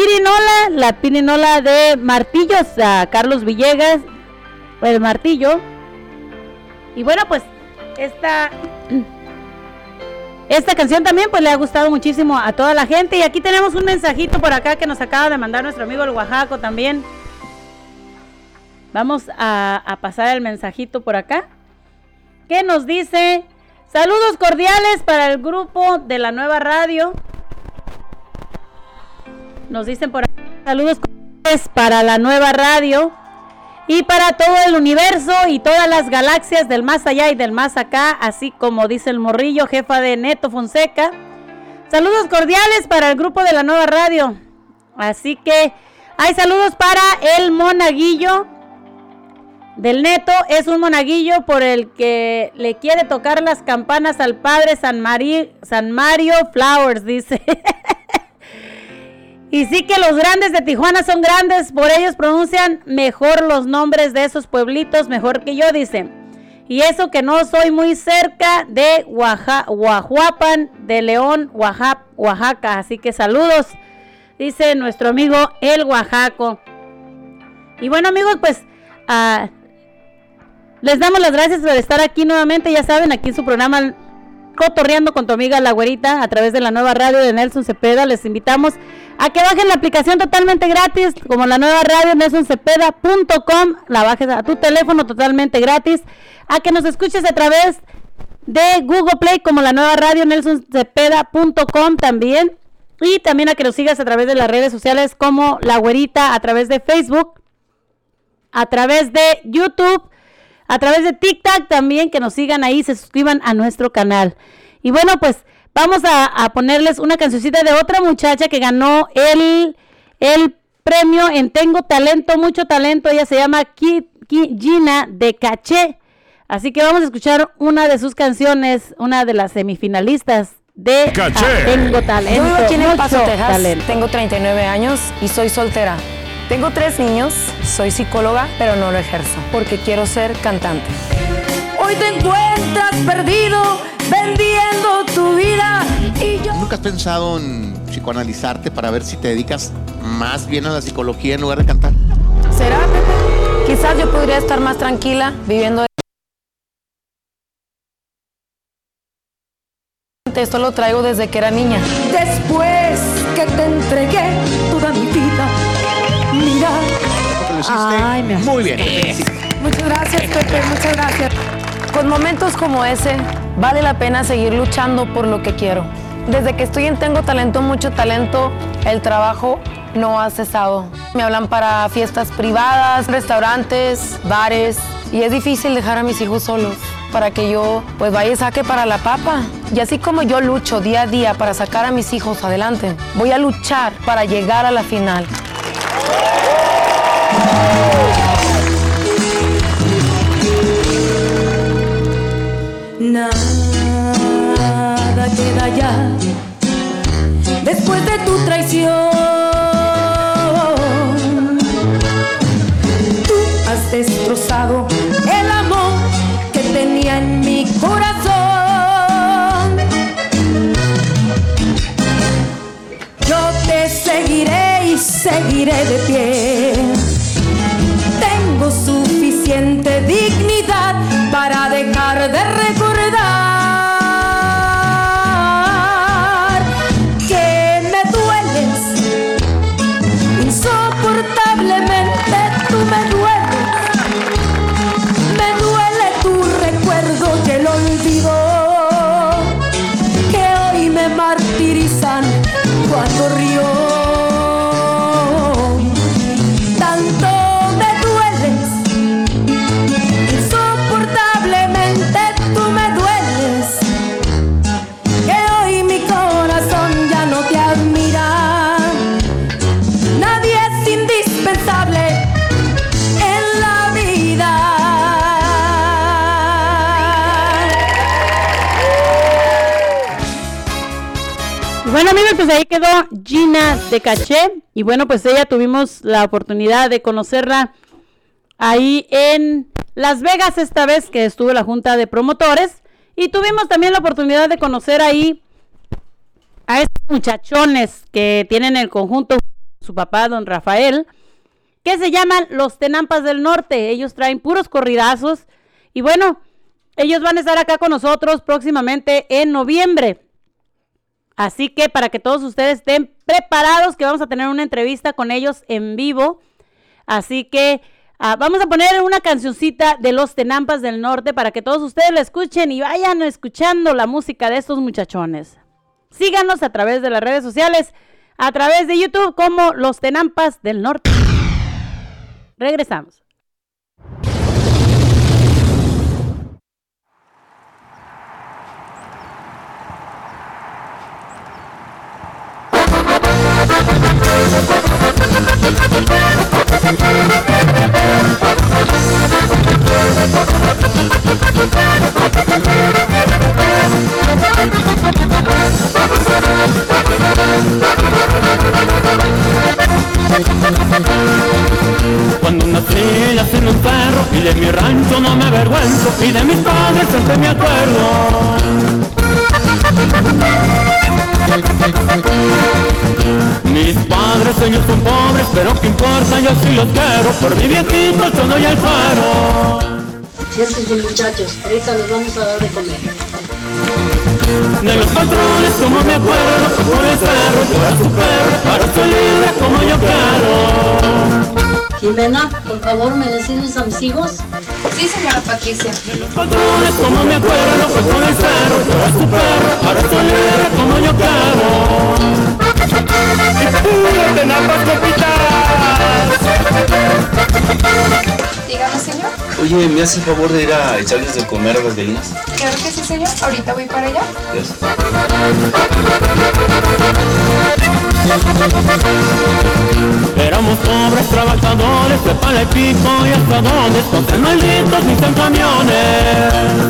Pirinola, la pirinola de Martillos a Carlos Villegas, el martillo. Y bueno, pues esta esta canción también pues le ha gustado muchísimo a toda la gente y aquí tenemos un mensajito por acá que nos acaba de mandar nuestro amigo el Oaxaco también. Vamos a, a pasar el mensajito por acá. Que nos dice, saludos cordiales para el grupo de la nueva radio. Nos dicen por aquí, saludos para la nueva radio y para todo el universo y todas las galaxias del más allá y del más acá, así como dice el morrillo, jefa de Neto Fonseca. Saludos cordiales para el grupo de la nueva radio. Así que hay saludos para el monaguillo del Neto. Es un monaguillo por el que le quiere tocar las campanas al padre San, San Mario Flowers, dice. Y sí que los grandes de Tijuana son grandes, por ellos pronuncian mejor los nombres de esos pueblitos, mejor que yo, dice. Y eso que no soy muy cerca de Oaxa- Oahuapan, de León, Oaxa- Oaxaca. Así que saludos, dice nuestro amigo el Oaxaco. Y bueno amigos, pues ah, les damos las gracias por estar aquí nuevamente, ya saben, aquí en su programa Cotorreando con tu amiga La Güerita a través de la nueva radio de Nelson Cepeda. Les invitamos a que bajen la aplicación totalmente gratis, como la nueva radio nelsoncepeda.com, la bajes a tu teléfono totalmente gratis, a que nos escuches a través de Google Play como la nueva radio nelsoncepeda.com también. Y también a que nos sigas a través de las redes sociales como La Güerita, a través de Facebook, a través de YouTube, a través de TikTok también, que nos sigan ahí, se suscriban a nuestro canal. Y bueno, pues vamos a, ponerles una cancioncita de otra muchacha que ganó el, el premio en Tengo Talento, mucho talento. Ella se llama Gina de Caché. Así que vamos a escuchar una de sus canciones, una de las semifinalistas de Tengo Talento. Yo vivo aquí en El Paso, Texas. Tengo 39 años y soy soltera. Tengo tres niños, soy psicóloga, pero no lo ejerzo porque quiero ser cantante. Hoy te encuentras perdido vendiendo tu vida y yo... ¿Nunca has pensado en psicoanalizarte para ver si te dedicas más bien a la psicología en lugar de cantar? ¿Será, Pepe? Quizás yo podría estar más tranquila viviendo Esto lo traigo desde que era niña. Después que te entregué toda mi vida, mira. Ay, me Muy bien. Muchas gracias, Pepe, muchas gracias. Con momentos como ese, vale la pena seguir luchando por lo que quiero. Desde que estoy en Tengo Talento, mucho talento, el trabajo no ha cesado. Me hablan para fiestas privadas, restaurantes, bares, y es difícil dejar a mis hijos solos para que yo pues vaya y saque para la papa. Y así como yo lucho día a día para sacar a mis hijos adelante, voy a luchar para llegar a la final. Nada queda ya después de tu traición. Seguiré de pie. Gina de Caché. Y bueno, pues ella tuvimos la oportunidad de conocerla ahí en Las Vegas esta vez que estuvo la junta de promotores. Y tuvimos también la oportunidad de conocer ahí a estos muchachones que tienen el conjunto su papá, don Rafael, que se llaman Los Tenampas del Norte. Ellos traen puros corridazos. Y bueno, ellos van a estar acá con nosotros próximamente en noviembre. Así que para que todos ustedes estén preparados, que vamos a tener una entrevista con ellos en vivo. Así que ah, vamos a poner una cancioncita de los Tenampas del Norte para que todos ustedes la escuchen y vayan escuchando la música de estos muchachones. Síganos a través de las redes sociales, a través de YouTube como los Tenampas del Norte. Regresamos. Cuando nací nací en un cerro y de mi rancho no me avergüenzo y de mis padres siempre me acuerdo. Mis padres los sueños son pobres, pero qué importa, yo sí los quiero. Por mi viejito yo doy el paro. Siéntense muchachos, ahorita les vamos a dar de comer. De los patrones como me acuerdo, por el perro, yo era su perro, para ser libre como yo quiero. Jimena, por favor, ¿me le sirves a mis hijos? Sí, señora Patricia. Patrones como me acuerdo, pues con el perro, yo era su perro, para ser libre como yo quiero. Y de napas Dígame, señor. Oye, ¿me hace el favor de ir a echarles de comer a las gallinas? Claro que sí, señor. Ahorita voy para allá. Éramos pobres trabajadores de pala y pico y hasta donde con malditos mis en camiones.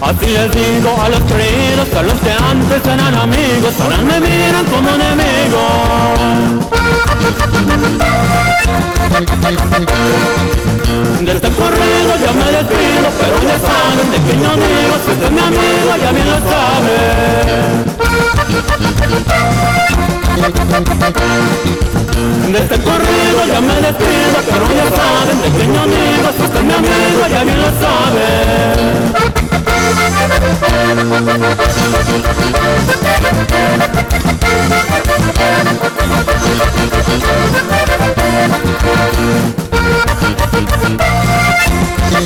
Así les digo a los queridos que los que antes eran amigos ahora me miran como enemigos. De este corrido ya me despido, pero ya saben de que yo digo, si es mi amigo ya bien lo sabe. De este corrido ya me despido, pero ya saben de digo, si usted mi amigo ya bien lo Ya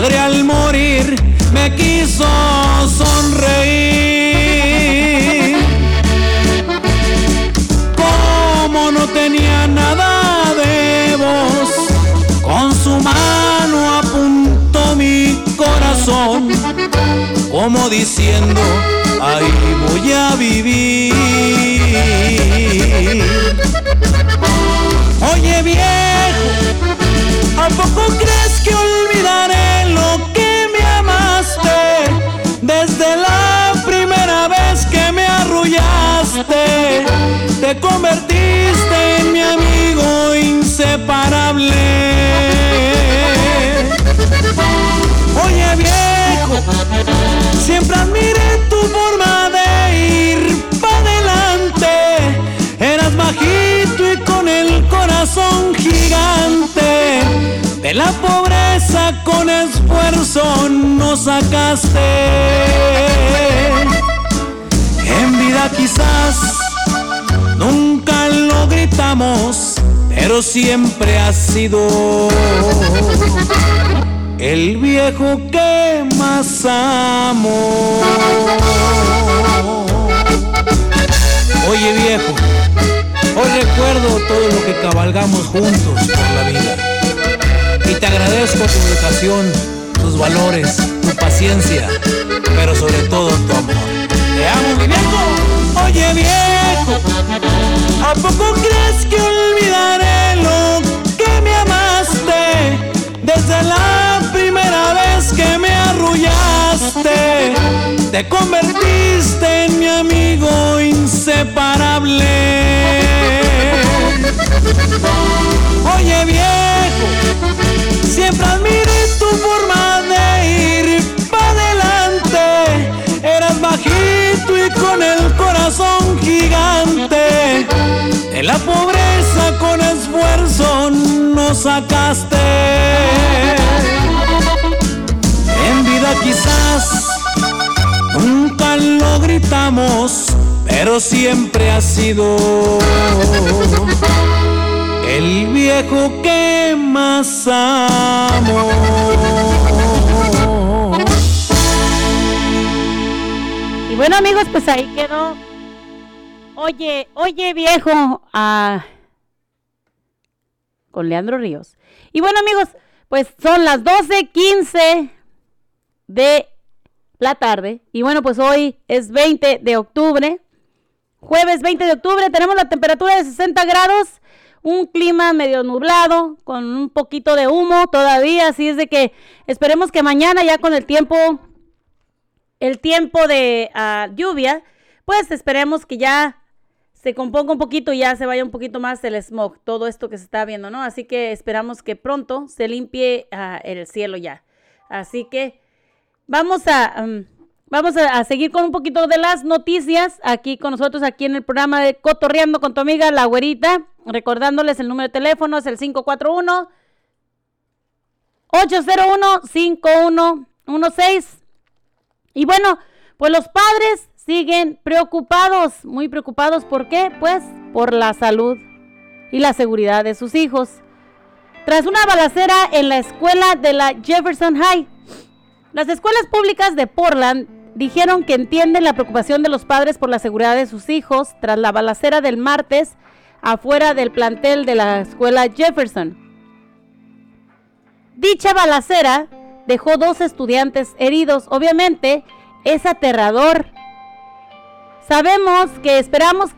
padre al morir me quiso sonreír. Como no tenía nada de voz, con su mano apuntó mi corazón, como diciendo, ahí voy a vivir. Oye viejo, ¿A poco crees que te convertiste en mi amigo inseparable. Oye viejo, siempre admiré tu forma de ir para adelante. Eras bajito y con el corazón gigante. De la pobreza con esfuerzo nos sacaste. Quizás nunca lo gritamos, pero siempre ha sido el viejo que más amo. Oye viejo, hoy recuerdo todo lo que cabalgamos juntos por la vida. Y te agradezco tu educación, tus valores, tu paciencia, pero sobre todo tu amor. Te amo, mi viejo. Oye viejo, ¿a poco crees que olvidaré lo que me amaste? Desde la primera vez que me arrullaste, te convertiste en mi amigo inseparable. Oye viejo, siempre admiré con el corazón gigante. De la pobreza con esfuerzo nos sacaste. En vida quizás nunca lo gritamos, pero siempre ha sido el viejo que más amo. Bueno amigos, pues ahí quedó. Oye, oye viejo, ah, con Leandro Ríos. Y bueno amigos, pues son las 12.15 de la tarde. Y bueno, pues hoy es 20 de octubre. Jueves 20 de octubre tenemos la temperatura de 60 grados, un clima medio nublado, con un poquito de humo todavía, así es de que esperemos que mañana ya con el tiempo, el tiempo de ah, lluvia, pues esperemos que ya se componga un poquito y ya se vaya un poquito más el smog, todo esto que se está viendo, ¿no? Así que esperamos que pronto se limpie ah, el cielo ya. Así que vamos a... Vamos a, seguir con un poquito de las noticias aquí con nosotros, aquí en el programa de Cotorreando con tu amiga La Güerita. Recordándoles el número de teléfono es el 541 801 5116. Y bueno, pues los padres siguen preocupados, muy preocupados. ¿Por qué? Pues por la salud y la seguridad de sus hijos. Tras una balacera en la escuela de la Jefferson High, las escuelas públicas de Portland dijeron que entienden la preocupación de los padres por la seguridad de sus hijos tras la balacera del martes afuera del plantel de la escuela Jefferson. Dicha balacera dejó dos estudiantes heridos. Obviamente es aterrador. Sabemos que esperamos,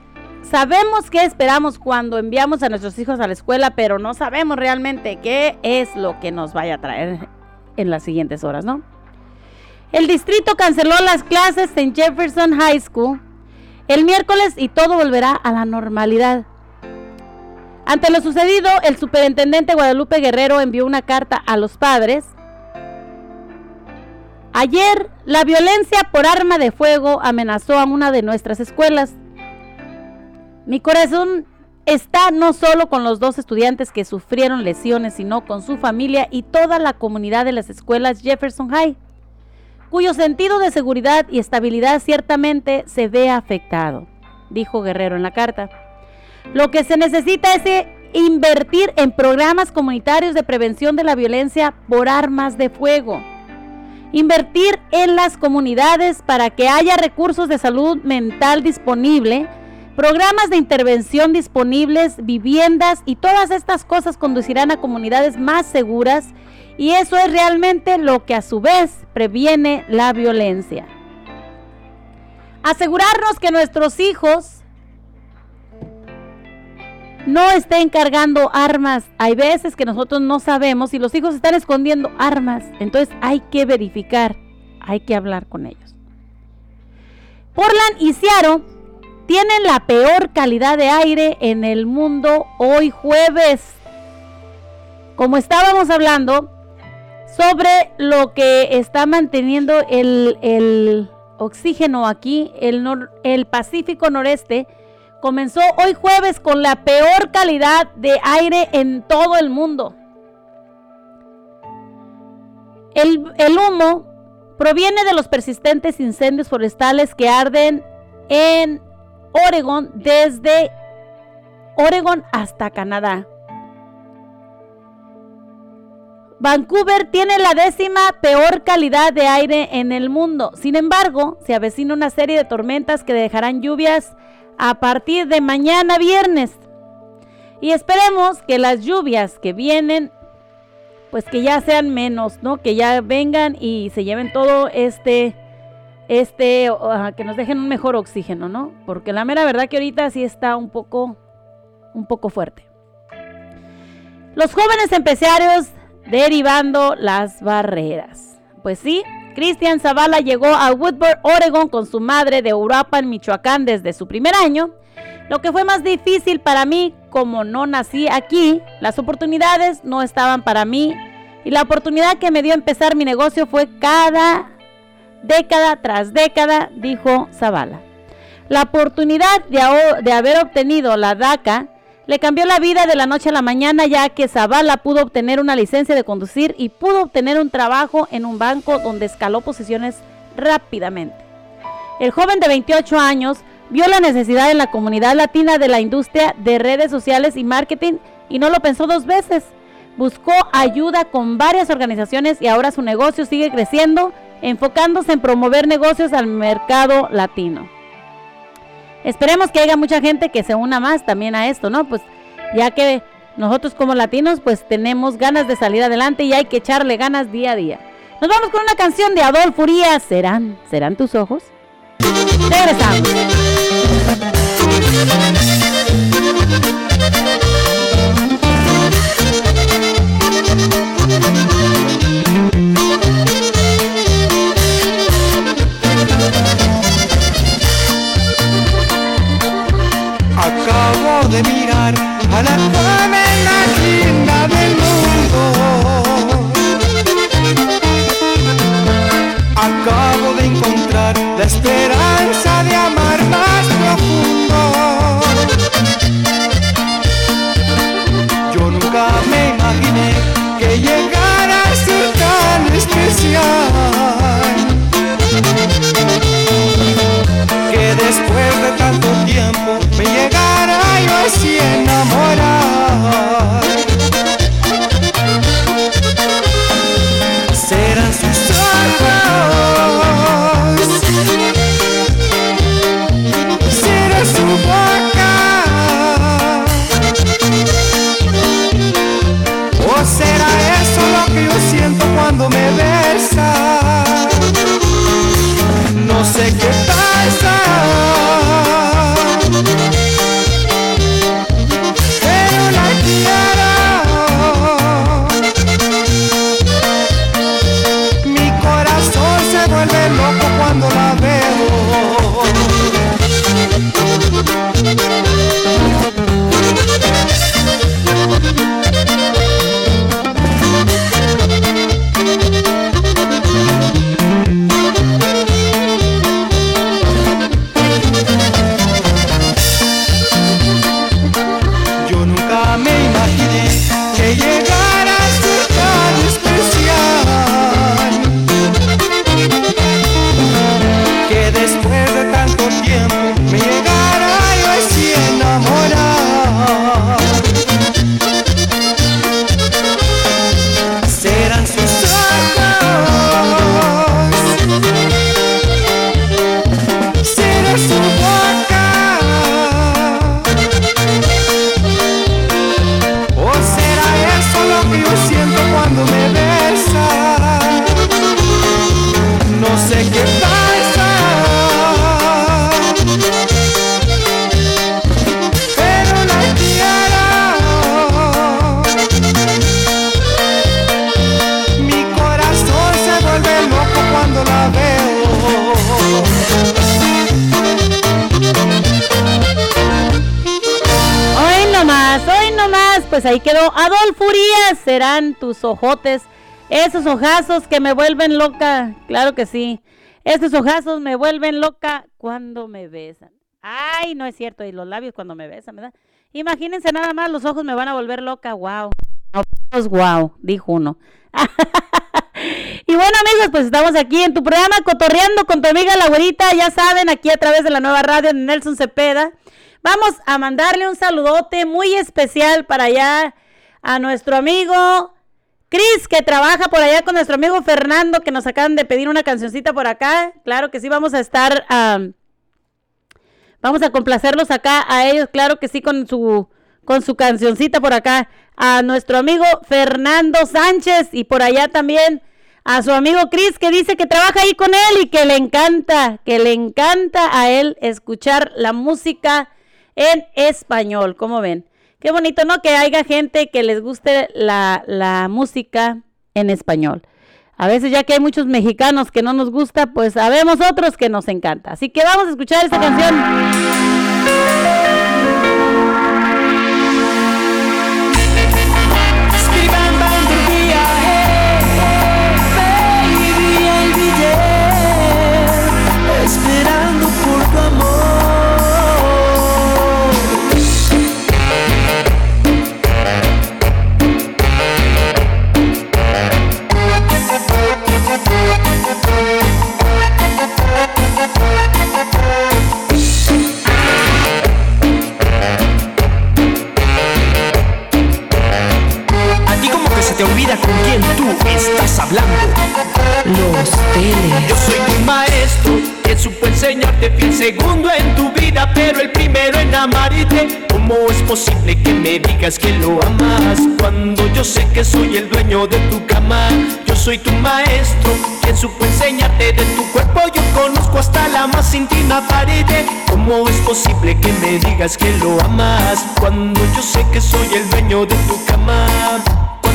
sabemos que esperamos cuando enviamos a nuestros hijos a la escuela, pero no sabemos realmente qué es lo que nos vaya a traer en las siguientes horas, ¿no? El distrito canceló las clases en Jefferson High School el miércoles y todo volverá a la normalidad. Ante lo sucedido, el superintendente Guadalupe Guerrero envió una carta a los padres. Ayer, la violencia por arma de fuego amenazó a una de nuestras escuelas. Mi corazón está no solo con los dos estudiantes que sufrieron lesiones, sino con su familia y toda la comunidad de las escuelas Jefferson High cuyo sentido de seguridad y estabilidad ciertamente se ve afectado, dijo Guerrero en la carta. Lo que se necesita es invertir en programas comunitarios de prevención de la violencia por armas de fuego. Invertir en las comunidades para que haya recursos de salud mental disponible, programas de intervención disponibles, viviendas y todas estas cosas conducirán a comunidades más seguras y eso es realmente lo que a su vez previene la violencia. Asegurarnos que nuestros hijos no estén cargando armas. Hay veces que nosotros no sabemos si los hijos están escondiendo armas. Entonces hay que verificar, hay que hablar con ellos. Portland y Seattle tienen la peor calidad de aire en el mundo hoy jueves. Como estábamos hablando, sobre lo que está manteniendo el, oxígeno aquí, el, el Pacífico Noreste, comenzó hoy jueves con la peor calidad de aire en todo el mundo. El, el, humo proviene de los persistentes incendios forestales que arden en Oregon desde Oregon hasta Canadá. Vancouver tiene la décima peor calidad de aire en el mundo. Sin embargo, se avecina una serie de tormentas que dejarán lluvias a partir de mañana viernes. Y esperemos que las lluvias que vienen, pues que ya sean menos, ¿no? Que ya vengan y se lleven todo este, este, que nos dejen un mejor oxígeno, ¿no? Porque la mera verdad que ahorita sí está un poco, un poco fuerte. Los jóvenes empresarios derivando las barreras. Pues sí, Cristian Zavala llegó a Woodburn, Oregon con su madre de Europa en Michoacán desde su primer año. Lo que fue más difícil para mí, como no nací aquí, las oportunidades no estaban para mí y la oportunidad que me dio empezar mi negocio fue cada década tras década, dijo Zavala. La oportunidad de, de haber obtenido la DACA le cambió la vida de la noche a la mañana ya que Zavala pudo obtener una licencia de conducir y pudo obtener un trabajo en un banco donde escaló posiciones rápidamente. El joven de 28 años vio la necesidad en la comunidad latina de la industria de redes sociales y marketing y no lo pensó dos veces. Buscó ayuda con varias organizaciones y ahora su negocio sigue creciendo enfocándose en promover negocios al mercado latino. Esperemos que haya mucha gente que se una más también a esto, ¿no? Pues ya que nosotros como latinos pues tenemos ganas de salir adelante y hay que echarle ganas día a día. Nos vamos con una canción de Adolfo Urias, ¿serán, serán tus ojos? Regresamos. De mirar a la joven más linda del mundo. Acabo de encontrar la esperanza de amar más profundo. Yo nunca me imaginé que llegara llegara yo Adolfo Urias, serán tus ojotes, esos ojazos que me vuelven loca, claro que sí, esos ojazos me vuelven loca cuando me besan. Ay, no es cierto, y los labios cuando me besan, ¿verdad? Imagínense nada más, los ojos me van a volver loca, wow. Wow, dijo uno. Y bueno amigos, pues estamos aquí en tu programa Cotorreando con tu amiga la ya saben, aquí a través de la nueva radio de Nelson Cepeda. Vamos a mandarle un saludote muy especial para allá a nuestro amigo Cris, que trabaja por allá con nuestro amigo Fernando, que nos acaban de pedir una cancioncita por acá. Claro que sí, vamos a estar, am, vamos a complacerlos acá a ellos, claro que sí, con su, con su cancioncita por acá. A nuestro amigo Fernando Sánchez y por allá también a su amigo Cris, que dice que trabaja ahí con él y que le encanta, que le encanta a él escuchar la música en español. ¿Cómo ven? Qué bonito, ¿no? Que haya gente que les guste la, la música en español. A veces ya que hay muchos mexicanos que no nos gusta, pues sabemos otros que nos encanta. Así que vamos a escuchar esta canción. con quién tú estás hablando. Los teles. Yo soy tu maestro, quien supo enseñarte el segundo en tu vida, pero el primero en amarte. ¿Cómo es posible que me digas que lo amas cuando yo sé que soy el dueño de tu cama? Yo soy tu maestro, quien supo enseñarte de tu cuerpo. Yo conozco hasta la más íntima pared. ¿Cómo es posible que me digas que lo amas cuando yo sé que soy el dueño de tu cama?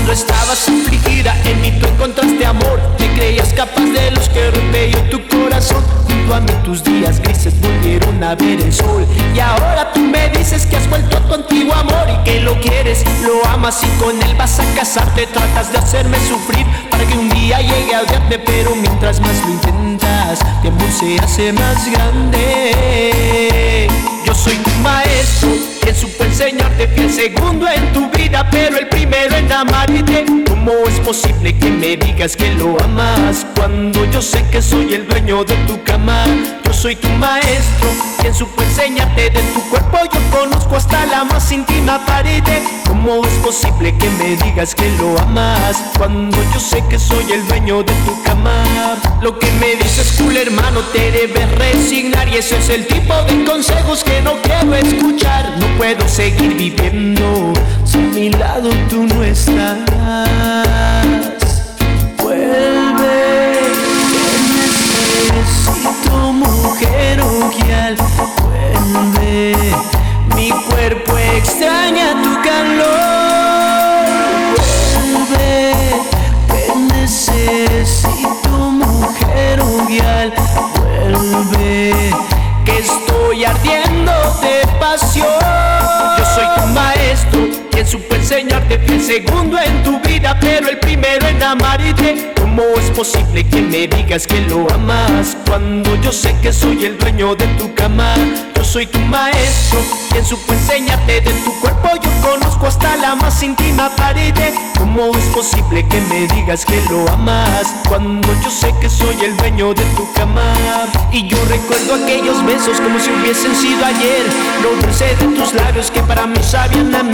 Cuando estabas afligida, en mí tú encontraste amor. Te creías capaz de los que rompe yo tu corazón. Junto a mí tus días grises volvieron a ver el sol. Y ahora tú me dices que has vuelto tu antiguo amor y que lo quieres, lo amas y con él vas a casarte. Tratas de hacerme sufrir para que un día llegue a odiarte, pero mientras más lo intentas, mi amor se hace más grande. Yo soy tu maestro, quien supo enseñarte que el segundo en tu vida, pero el primero en amarte. ¿Cómo es posible que me digas que lo amas cuando yo sé que soy el dueño de tu cama? Yo soy tu maestro, quien supo enseñarte de tu cuerpo. Yo conozco hasta la más íntima pared. ¿Cómo es posible que me digas que lo amas cuando yo sé que soy el dueño de tu cama? Lo que me dices, cool hermano, te debes resignar y ese es el tipo de consejos que no quiero escuchar. Puedo seguir viviendo si a mi lado tú no estás. Vuelve, necesito mujer ojial. Vuelve, mi cuerpo extraña tu calor. Vuelve, que necesito mujer ojial. Vuelve, que estoy ardiendo maestro, quien supo enseñarte el segundo en tu vida, pero el primero en amarte. ¿Cómo es posible que me digas que lo amas cuando yo sé que soy el dueño de tu cama? Yo soy tu maestro, quien supo enseñarte de tu cuerpo. Yo conozco hasta la más íntima pared. ¿Cómo es posible que me digas que lo amas cuando yo sé que soy el dueño de tu cama? Y yo recuerdo aquellos besos como si hubiesen sido ayer. Lo dulce de tus labios que para mí sabían a.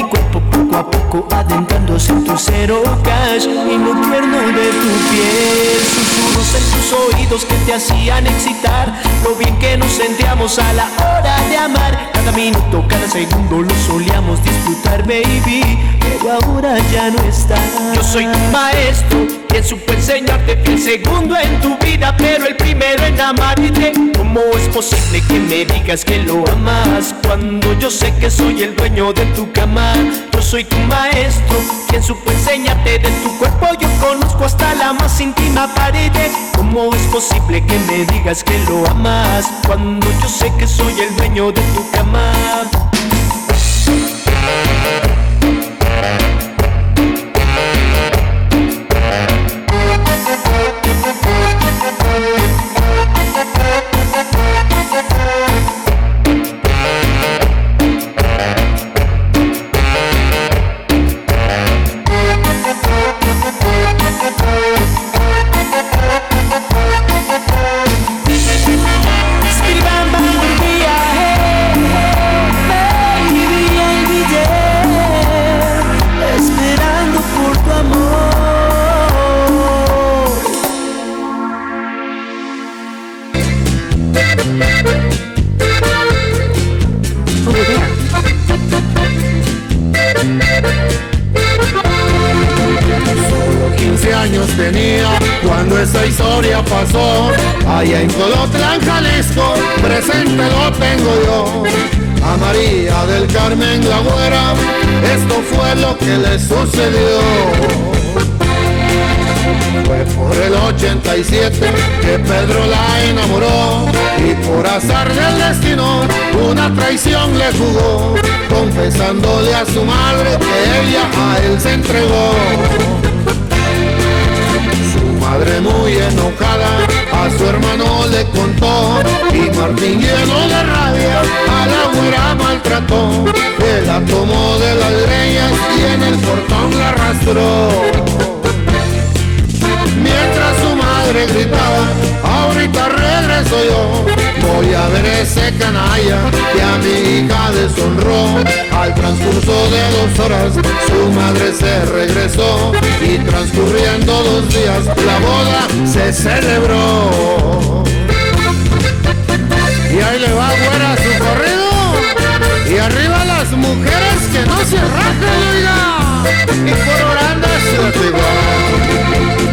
Mi cuerpo poco a poco adentrándose en tu cero cash y lo tierno de tu piel. Susurros en tus oídos que te hacían excitar. Lo bien que nos sentíamos a la hora de amar. Cada minuto, cada segundo lo solíamos disfrutar, baby. Pero ahora ya no está. Yo soy tu maestro, quien supo enseñarte el segundo en tu vida, pero el primero en amarte. ¿Cómo es posible que me digas que lo amas cuando yo sé que soy el dueño de tu cama? Yo soy tu maestro, quien supo enseñarte de tu cuerpo. Yo conozco hasta la más íntima pared. ¿Cómo es posible que me digas que lo amas cuando yo sé que soy el dueño de tu cama? Días, la boda se celebró. le va güera su corrido. Y arriba las mujeres que no se rajen, oiga. Y por orando su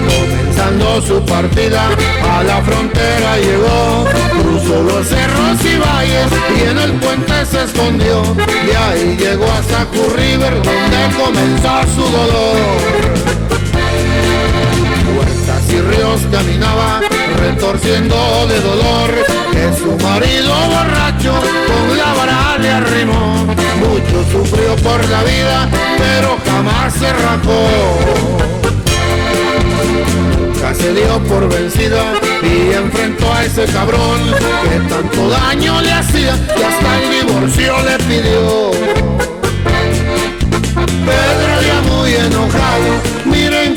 Comenzando su partida, a la frontera llegó. Cruzó los cerros y valles y en el puente se escondió. Y ahí llegó hasta Curry River donde comenzó su dolor y ríos caminaba retorciendo de dolor. Que su marido borracho con la vara le arrimó. Mucho sufrió por la vida pero jamás se rajó Nunca se dio por vencida y enfrentó a ese cabrón que tanto daño le hacía y hasta el divorcio le pidió. Pedro ya muy enojado,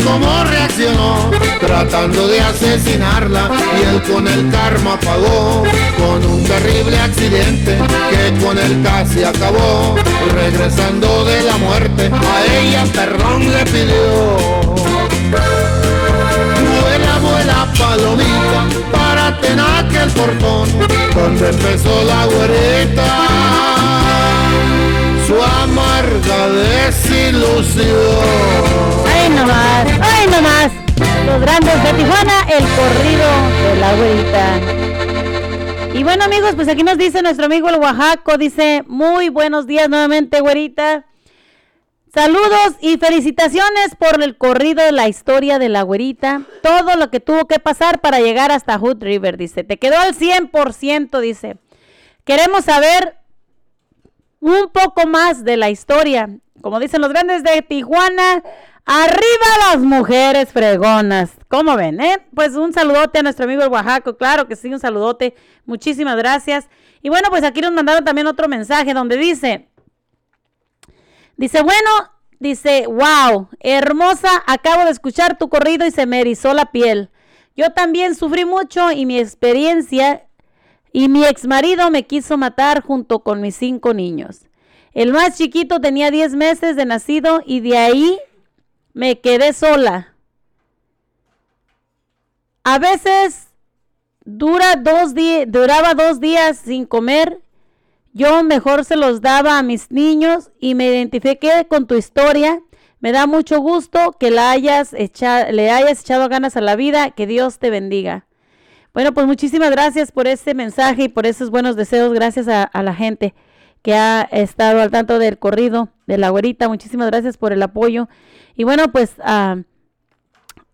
cómo reaccionó, tratando de asesinarla y él con el karma pagó, con un terrible accidente que con él casi acabó, regresando de la muerte, a ella perdón le pidió. Vuela, vuela palomita, para tener el portón, donde empezó la güerita su amarga desilusión. Ay nomás, ay nomás. Los grandes de Tijuana, el corrido de la güerita. Y bueno amigos, pues aquí nos dice nuestro amigo el Oaxaco, dice, muy buenos días nuevamente, güerita. Saludos y felicitaciones por el corrido de la historia de la güerita. Todo lo que tuvo que pasar para llegar hasta Hood River, dice. Te quedó al 100%, dice. Queremos saber un poco más de la historia. Como dicen los grandes de Tijuana, arriba las mujeres fregonas. ¿Cómo ven, eh? Pues un saludote a nuestro amigo el Oaxaco, claro que sí, un saludote. Muchísimas gracias. Y bueno, pues aquí nos mandaron también otro mensaje donde dice, dice, bueno, dice, wow, hermosa, acabo de escuchar tu corrido y se me erizó la piel. Yo también sufrí mucho y mi experiencia y mi ex marido me quiso matar junto con mis cinco niños. El más chiquito tenía 10 meses de nacido y de ahí me quedé sola. A veces dura dos duraba dos días sin comer. Yo mejor se los daba a mis niños y me identifiqué con tu historia. Me da mucho gusto que la hayas le hayas echado ganas a la vida. Que Dios te bendiga. Bueno, pues muchísimas gracias por ese mensaje y por esos buenos deseos. Gracias a, la gente que ha estado al tanto del corrido de la güerita. Muchísimas gracias por el apoyo. Y bueno, pues ah,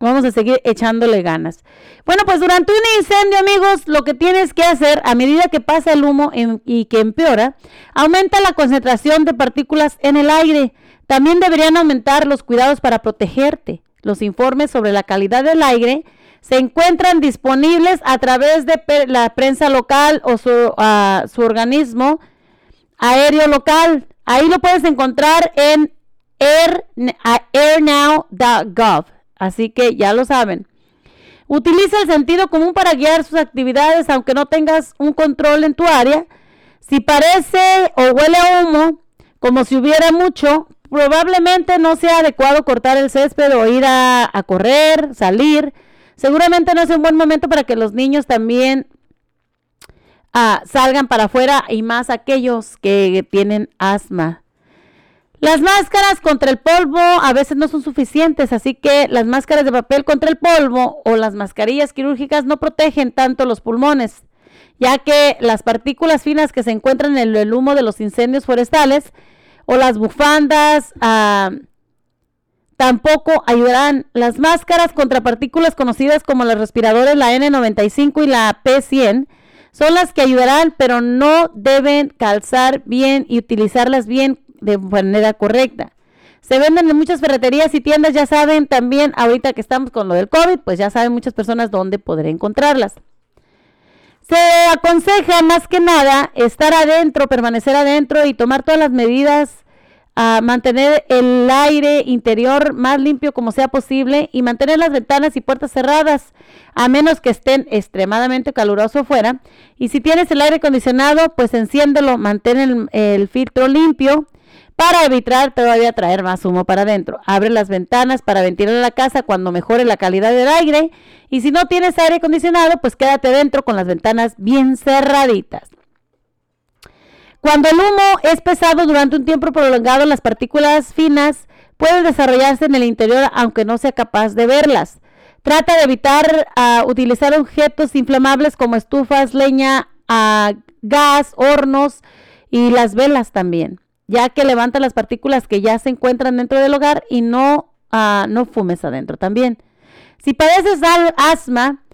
vamos a seguir echándole ganas. Bueno, pues durante un incendio, amigos, lo que tienes que hacer a medida que pasa el humo y que empeora, aumenta la concentración de partículas en el aire. También deberían aumentar los cuidados para protegerte. Los informes sobre la calidad del aire se encuentran disponibles a través de la prensa local o su, su organismo aéreo local. Ahí lo puedes encontrar en airnow.gov. Así que ya lo saben. Utiliza el sentido común para guiar sus actividades aunque no tengas un control en tu área. Si parece o huele a humo, como si hubiera mucho, probablemente no sea adecuado cortar el césped o ir a correr, salir Seguramente no es un buen momento para que los niños también ah, salgan para afuera y más aquellos que tienen asma. Las máscaras contra el polvo a veces no son suficientes, así que las máscaras de papel contra el polvo o las mascarillas quirúrgicas no protegen tanto los pulmones, ya que las partículas finas que se encuentran en el humo de los incendios forestales o las bufandas, ah, Tampoco ayudarán las máscaras contra partículas conocidas como los respiradores, la N95 y la P100. Son las que ayudarán, pero no deben calzar bien y utilizarlas bien de manera correcta. Se venden en muchas ferreterías y tiendas, ya saben también, ahorita que estamos con lo del COVID, pues ya saben muchas personas dónde poder encontrarlas. Se aconseja más que nada estar adentro, permanecer adentro y tomar todas las medidas a mantener el aire interior más limpio como sea posible y mantener las ventanas y puertas cerradas a menos que estén extremadamente caluroso fuera. Y si tienes el aire acondicionado, pues enciéndelo, mantén el, el filtro limpio para evitar todavía traer más humo para adentro. Abre las ventanas para ventilar la casa cuando mejore la calidad del aire. Y si no tienes aire acondicionado, pues quédate dentro con las ventanas bien cerraditas. Cuando el humo es pesado durante un tiempo prolongado, las partículas finas pueden desarrollarse en el interior aunque no sea capaz de verlas. Trata de evitar ah, utilizar objetos inflamables como estufas, leña, ah, gas, hornos y las velas también, ya que levanta las partículas que ya se encuentran dentro del hogar y no, ah, no fumes adentro también. Si padeces asma,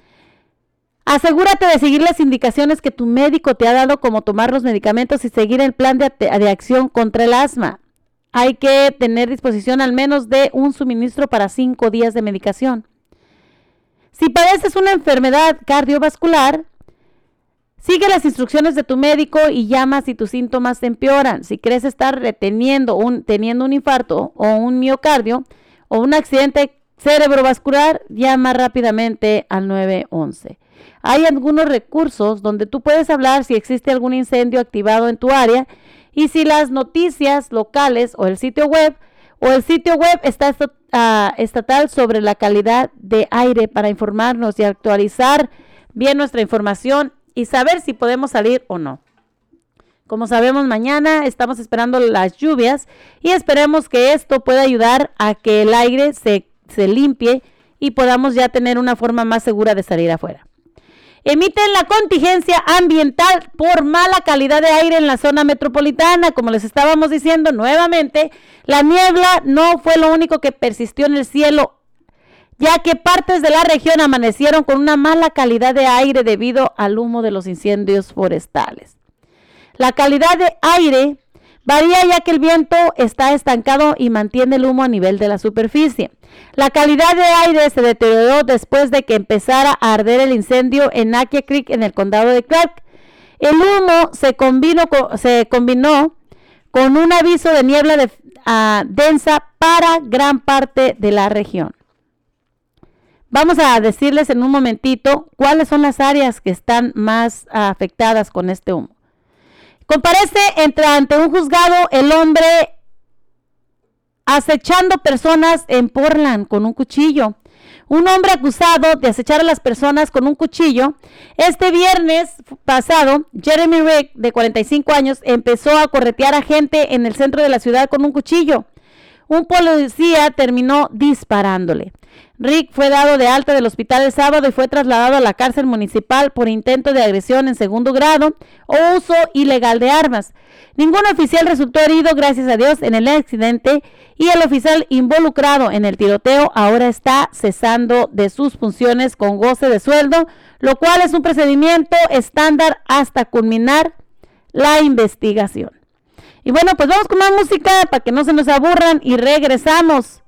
asegúrate de seguir las indicaciones que tu médico te ha dado, como tomar los medicamentos y seguir el plan de, de acción contra el asma. Hay que tener disposición al menos de un suministro para cinco días de medicación. Si padeces una enfermedad cardiovascular, sigue las instrucciones de tu médico y llama si tus síntomas empeoran. Si crees estar reteniendo un, teniendo un infarto o un miocardio o un accidente cerebrovascular, llama rápidamente al 911. Hay algunos recursos donde tú puedes hablar si existe algún incendio activado en tu área y si las noticias locales o el sitio web o el sitio web está ah, estatal sobre la calidad de aire para informarnos y actualizar bien nuestra información y saber si podemos salir o no. Como sabemos, mañana estamos esperando las lluvias y esperemos que esto pueda ayudar a que el aire se, se limpie y podamos ya tener una forma más segura de salir afuera. Emiten la contingencia ambiental por mala calidad de aire en la zona metropolitana. Como les estábamos diciendo nuevamente, la niebla no fue lo único que persistió en el cielo, ya que partes de la región amanecieron con una mala calidad de aire debido al humo de los incendios forestales. La calidad de aire varía ya que el viento está estancado y mantiene el humo a nivel de la superficie. La calidad de aire se deterioró después de que empezara a arder el incendio en Nakia Creek en el condado de Clark. El humo se combinó, con un aviso de niebla ah, densa para gran parte de la región. Vamos a decirles en un momentito cuáles son las áreas que están más afectadas con este humo. Comparece entre ante un juzgado el hombre acechando personas en Portland con un cuchillo. Un hombre acusado de acechar a las personas con un cuchillo. Este viernes pasado, Jeremy Rick, de 45 años, empezó a corretear a gente en el centro de la ciudad con un cuchillo. Un policía terminó disparándole. Rick fue dado de alta del hospital el sábado y fue trasladado a la cárcel municipal por intento de agresión en segundo grado o uso ilegal de armas. Ningún oficial resultó herido, gracias a Dios, en el accidente y el oficial involucrado en el tiroteo ahora está cesando de sus funciones con goce de sueldo, lo cual es un procedimiento estándar hasta culminar la investigación. Y bueno, pues vamos con más música para que no se nos aburran y regresamos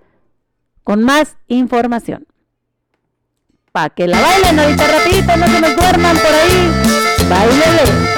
con más información. Para que la bailen ahorita rapidito, no se nos duerman por ahí. Bailele.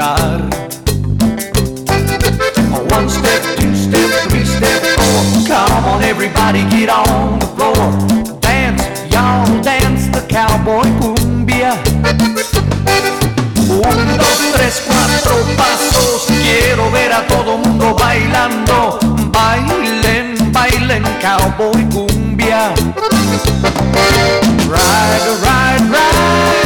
Madrugar. One step, two step, three step, four. Come on, everybody, get on the floor. Dance, y'all dance the cowboy cumbia. Un, dos, tres, cuatro pasos. Quiero ver a todo mundo bailando. Bailen, bailen, cowboy cumbia. Ride, ride, ride,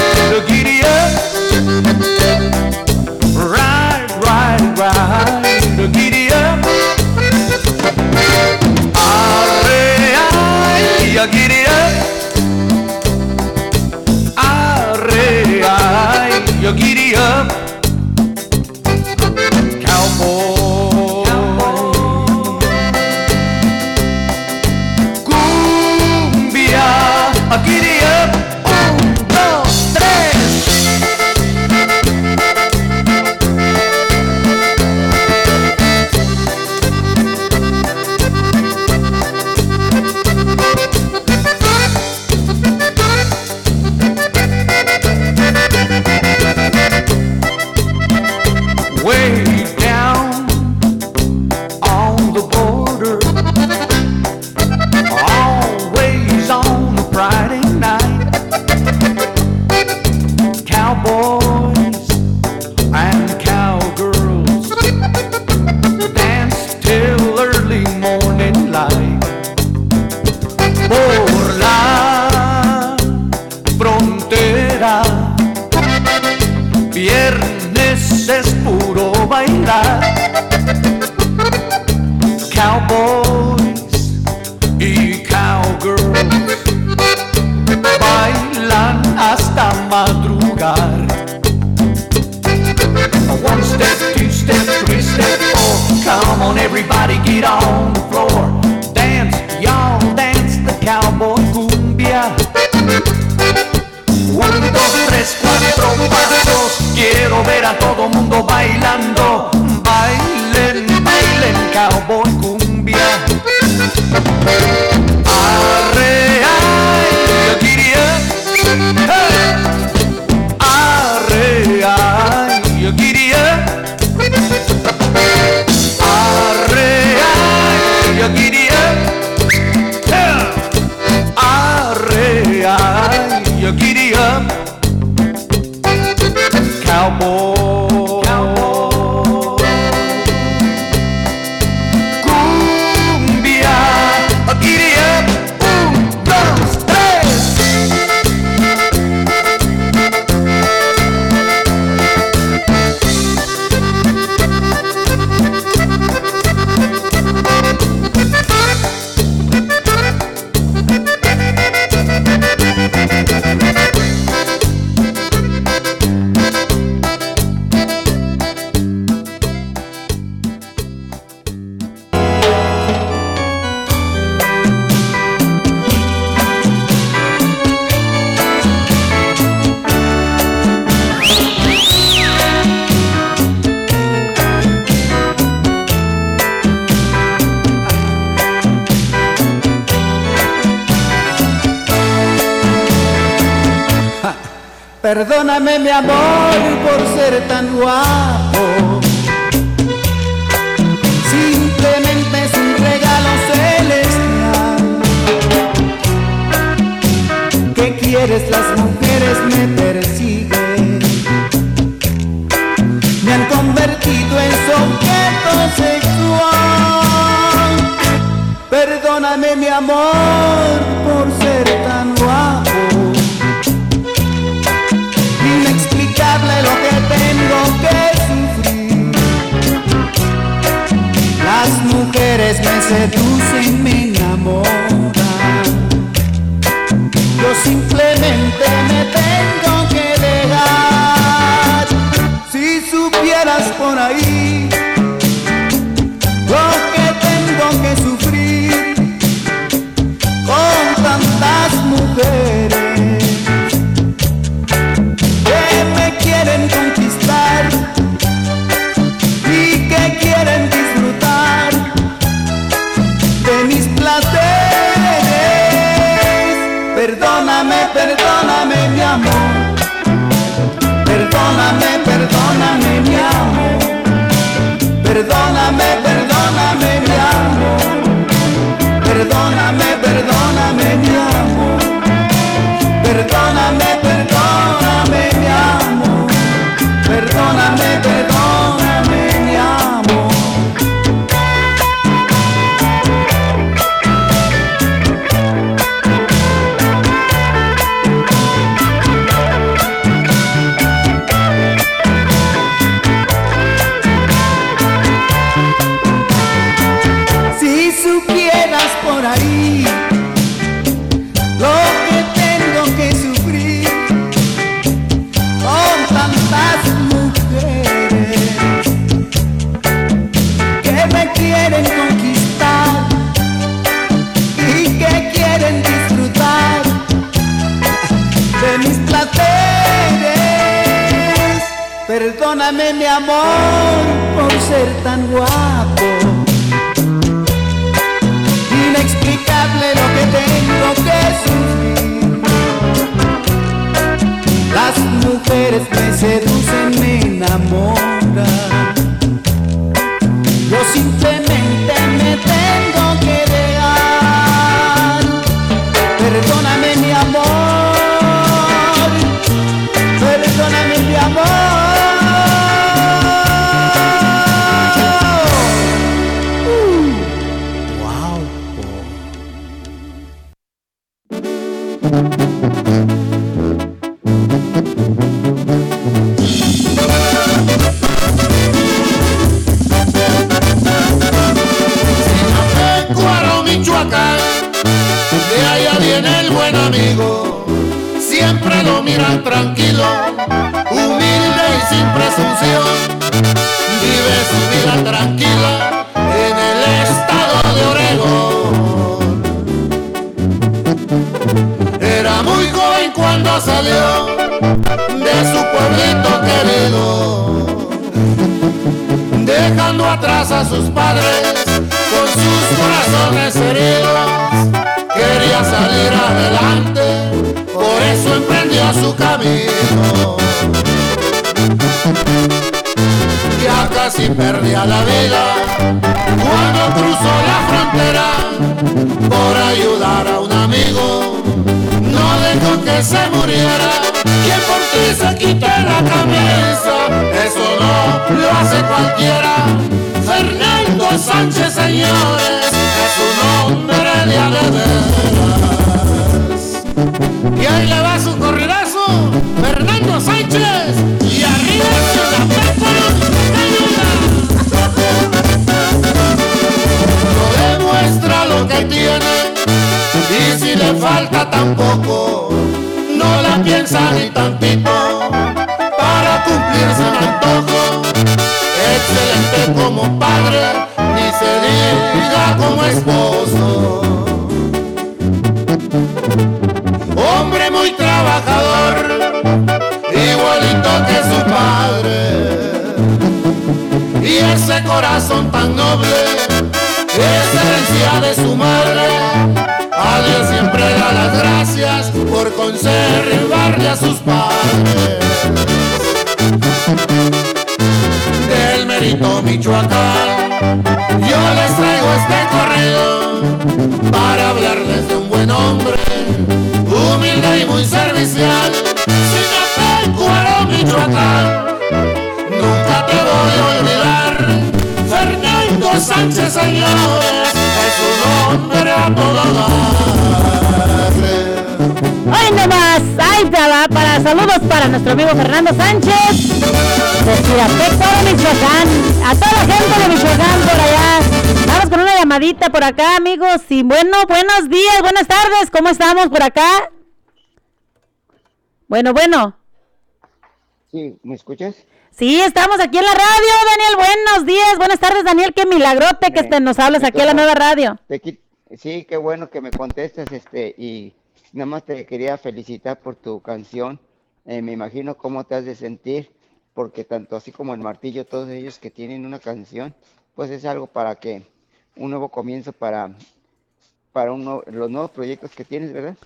ay, giddy up. Up. Yo les traigo este correo para hablarles de un buen hombre, humilde y muy servicial. Sinapecuaro, Michoacán, nunca te voy a olvidar. Fernando Sánchez, señores, es un hombre a todo dar. Hoy nomás, ahí te va para saludos para nuestro amigo Fernando Sánchez de Michoacán. A toda la gente de Michoacán por allá. Vamos con una llamadita por acá, amigos. Y bueno, buenos días, buenas tardes. ¿Cómo estamos por acá? Bueno, bueno. Sí, ¿me escuchas? Sí, estamos aquí en la radio, Daniel. Buenos días, buenas tardes, Daniel. Qué milagrote que este, nos hablas aquí en la nueva radio. Te Sí, qué bueno que me contestes, este, y nada más te quería felicitar por tu canción. Eh, me imagino cómo te has de sentir, porque tanto así como el martillo, todos ellos que tienen una canción, pues es algo para que un nuevo comienzo para, para un nuevo- los nuevos proyectos que tienes, ¿verdad?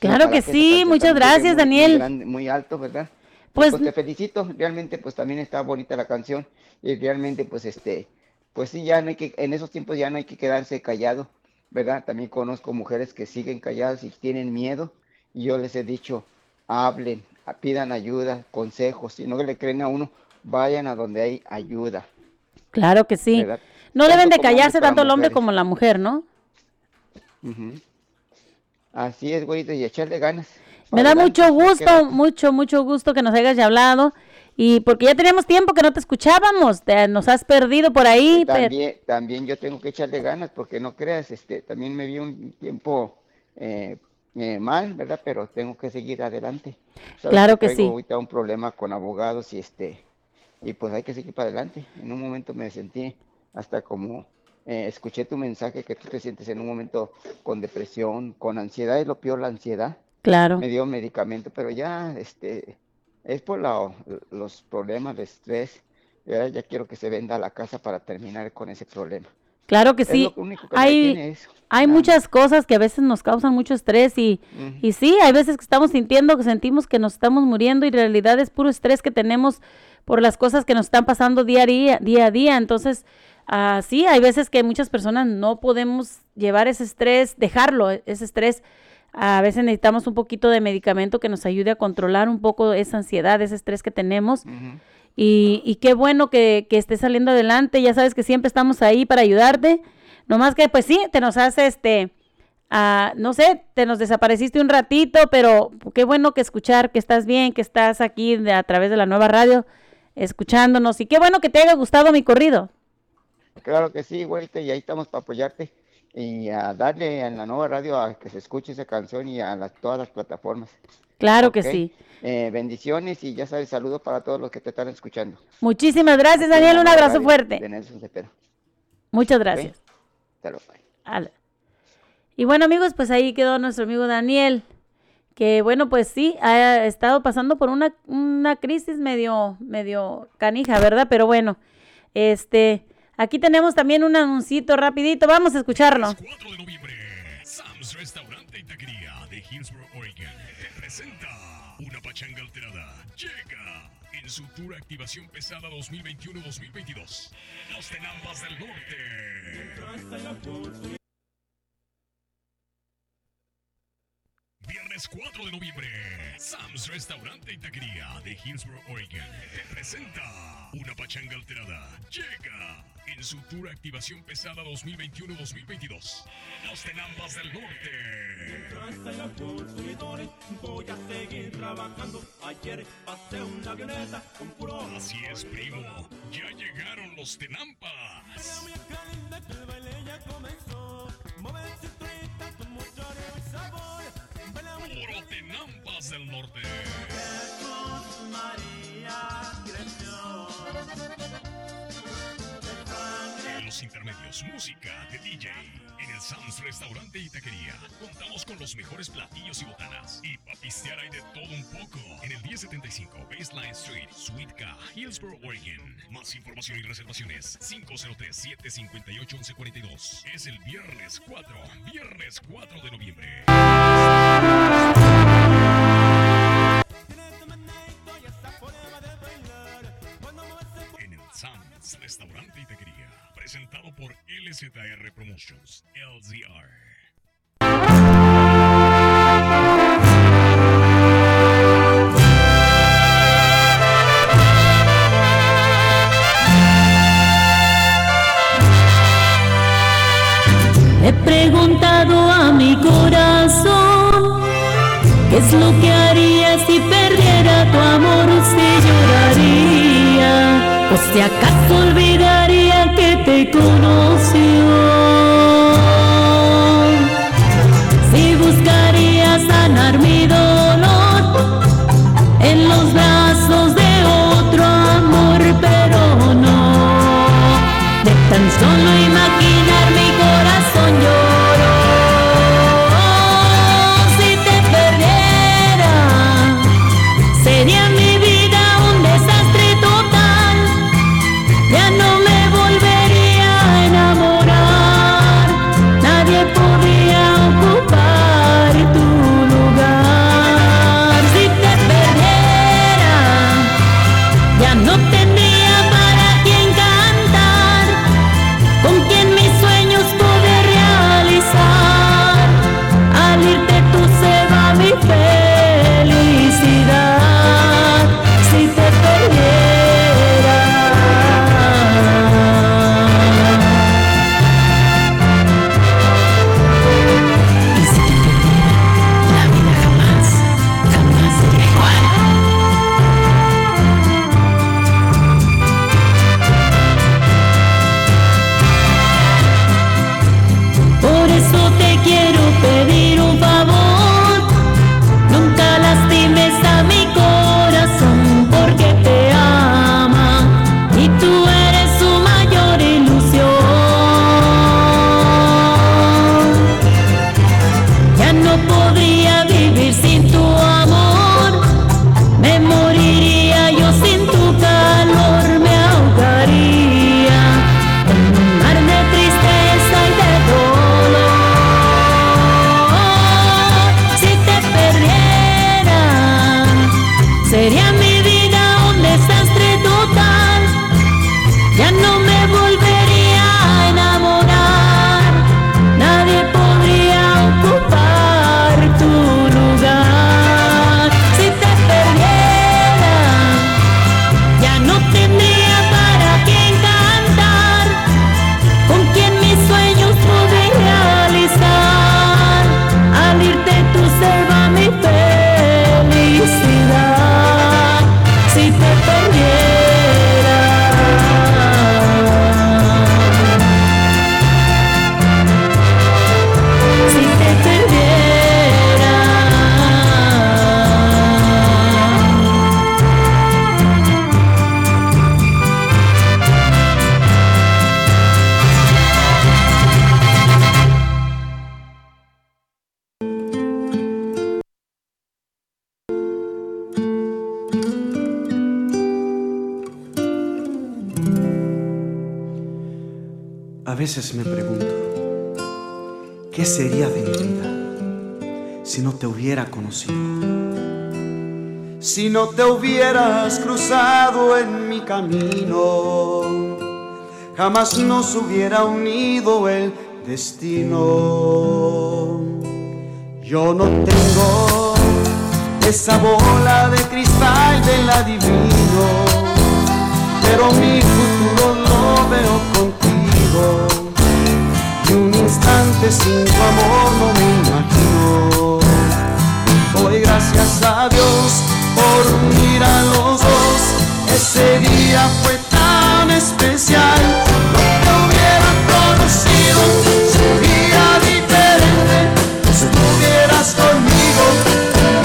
Claro que sí, muchas gracias, muy- muy Daniel. grande, muy alto, ¿verdad? Pues- Pues, te felicito, realmente pues también está bonita la canción y realmente pues este, pues sí, ya no hay que, en esos tiempos ya no hay que quedarse callado, ¿verdad? También conozco mujeres que siguen calladas y tienen miedo y yo les he dicho, hablen, pidan ayuda, consejos, si no le creen a uno, vayan a donde hay ayuda. Claro que sí. ¿Verdad? No Tanto deben de callarse tanto el hombre mujeres. como la mujer, ¿no? Ujú. Así es, güey, y echarle ganas. Me da mucho gusto, mucho, mucho gusto que nos hayas hablado. Y porque ya teníamos tiempo que no te escuchábamos, te- nos has perdido por ahí. pero- También, también yo tengo que echarle ganas porque no creas, este, también me vi un tiempo eh, eh, mal, ¿verdad? Pero tengo que seguir adelante. Sabes Claro que traigo sí. Ahorita un problema con abogados y este, y pues hay que seguir para adelante. En un momento me sentí hasta como eh, escuché tu mensaje que tú te sientes en un momento con depresión, con ansiedad, es lo peor la ansiedad. Claro. Me dio medicamento, pero ya, este, es por la- los problemas de estrés. Ya, ya quiero que se venda la casa para terminar con ese problema. Claro que Es sí. lo único que me Hay, detiene eso. hay muchas cosas que a veces nos causan mucho estrés y, y sí, hay veces que estamos sintiendo, que sentimos que nos estamos muriendo y en realidad es puro estrés que tenemos por las cosas que nos están pasando día a día, día, a día. Entonces, ah, sí, hay veces que muchas personas no podemos llevar ese estrés, dejarlo, e- ese estrés. A veces necesitamos un poquito de medicamento que nos ayude a controlar un poco esa ansiedad, ese estrés que tenemos. Y, y qué bueno que, que estés saliendo adelante. Ya sabes que siempre estamos ahí para ayudarte. Nomás que, pues sí, te nos hace este. ah, no sé, te nos desapareciste un ratito, pero qué bueno que escuchar que estás bien, que estás aquí de- a través de la nueva radio escuchándonos. Y qué bueno que te haya gustado mi corrido. Claro que sí, güey, y ahí estamos para apoyarte y a darle en la nueva radio a que se escuche esa canción y a las, todas las plataformas. Claro que sí. Eh, bendiciones y ya sabes, saludos para todos los que te están escuchando. Muchísimas gracias, Daniel. Un abrazo radio fuerte. De Nelson Cepeda. Muchas gracias. Ala. Y bueno, amigos, pues ahí quedó nuestro amigo Daniel, que bueno, pues sí, ha estado pasando por una, una crisis medio, medio canija, ¿verdad? Pero bueno, este, aquí tenemos también un anuncito rapidito, vamos a escucharlo. Sam's Restaurante y Taquería de Hillsborough, Oregon te presenta una pachanga alterada. Llega en su tour Activación Pesada 2021-2022. Los Tenampas del Norte. Viernes 4 de noviembre, Sam's Restaurante y Taquería de Hillsborough, Oregon te presenta una pachanga alterada. Llega en su tour Activación Pesada 2021-2022. Los Tenampas del Norte. Voy a seguir trabajando. Ayer pasé una avioneta con puro. Así es, primo. Ya llegaron los Tenampas. El baile ya comenzó. Baila muy Puro Tenampas del Norte. Jesús María creció. Intermedios, música de DJ. En el Sam's Restaurante y Taquería. Contamos con los mejores platillos y botanas. Y para pistear hay de todo un poco. En el 1075 Baseline Street, Suite K, Hillsboro, Oregon. Más información y reservaciones 503-758-1142. Es el viernes 4, viernes 4 de noviembre. Presentado por LZR Promotions, LZR. He preguntado a mi corazón qué es lo que haría si perdiera tu amor, si lloraría, o si acaso olvidaría te veces me pregunto, ¿qué sería de mi vida si no te hubiera conocido? Si no te hubieras cruzado en mi camino, jamás nos hubiera unido el destino. Yo no tengo esa bola de cristal del adivino, pero mi sin tu amor no me imagino. Doy gracias a Dios por unir a los dos. Ese día fue tan especial. No te hubiera conocido hubiera diferente. Si estuvieras conmigo,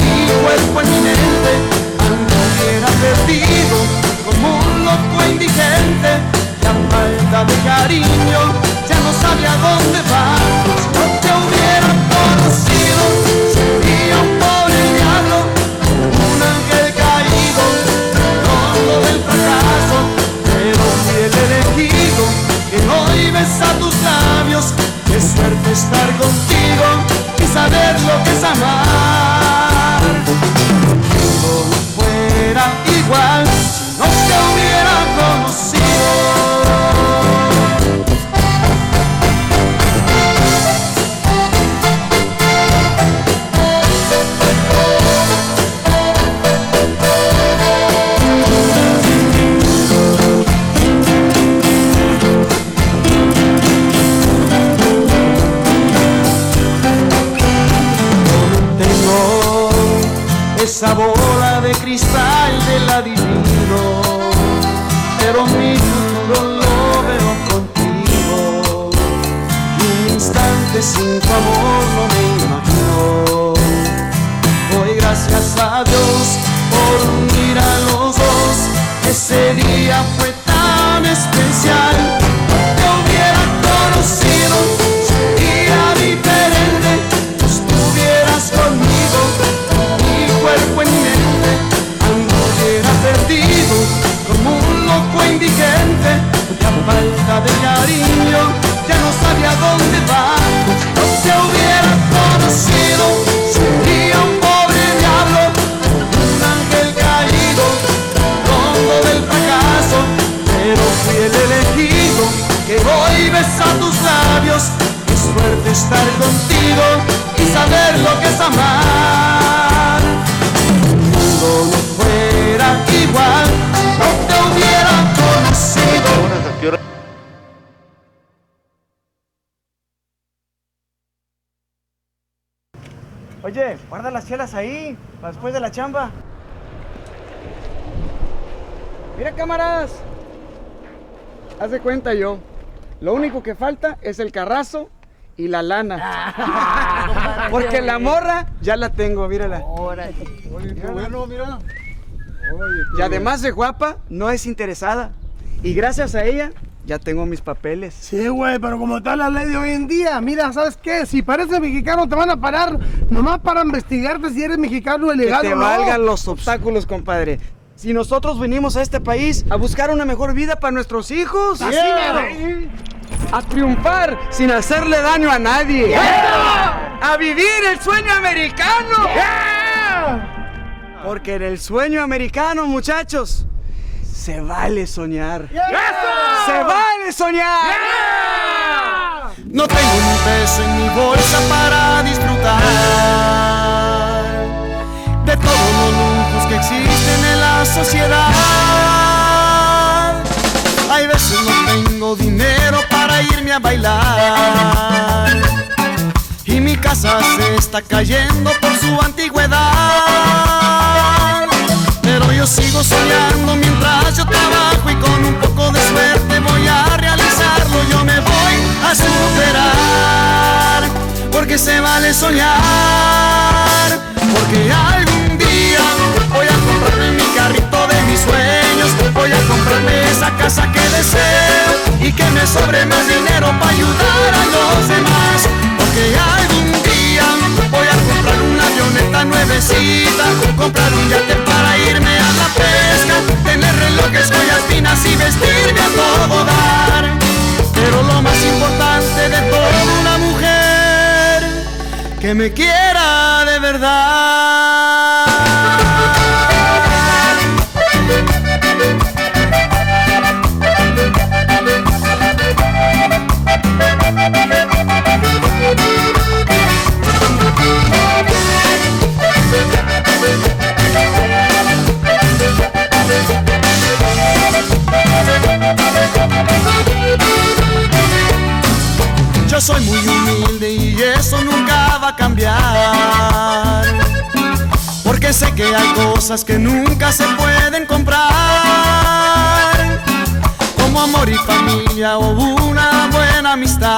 mi cuerpo en mi mente, anduviera perdido como un loco indigente. La falta de cariño sabe a dónde va. Si no te hubiera conocido, sería un pobre diablo, un ángel caído, loco del fracaso. Pero si el elegido que hoy besa tus labios, qué suerte estar contigo y saber lo que es amar. Para después de la chamba. Mira, cámaras. Haz de cuenta yo. Lo único que falta es el carrazo y la lana. Porque la morra ya la tengo, mírala. Oye, qué bueno, mira. Y además de guapa, no es interesada. Y gracias a ella, ya tengo mis papeles. Sí, güey, pero como está la ley de hoy en día, mira, ¿sabes qué? Si pareces mexicano te van a parar nomás para investigarte si eres mexicano ilegal que te no. valgan los obstáculos, compadre. Si nosotros venimos a este país a buscar una mejor vida para nuestros hijos, Así a triunfar sin hacerle daño a nadie, a vivir el sueño americano. Porque en el sueño americano, muchachos, se vale soñar. Se vale soñar. No tengo un peso en mi bolsa para disfrutar de todos los lujos que existen en la sociedad. Hay veces no tengo dinero para irme a bailar y mi casa se está cayendo por su antigüedad. Pero yo sigo soñando mientras yo trabajo y con un poco de suerte voy a realizarlo. Yo me voy a superar porque se vale soñar. Porque algún día voy a comprarme mi carrito de mis sueños. Voy a comprarme esa casa que deseo y que me sobre más dinero para ayudar a los demás. Porque algún una avioneta nuevecita, comprar un yate para irme a la pesca, tener relojes, joyas finas y vestirme a todo dar. Pero lo más importante de toda una mujer, que me quiera de verdad. Yo soy muy humilde y eso nunca va a cambiar. Porque sé que hay cosas que nunca se pueden comprar. Como amor y familia o una buena amistad.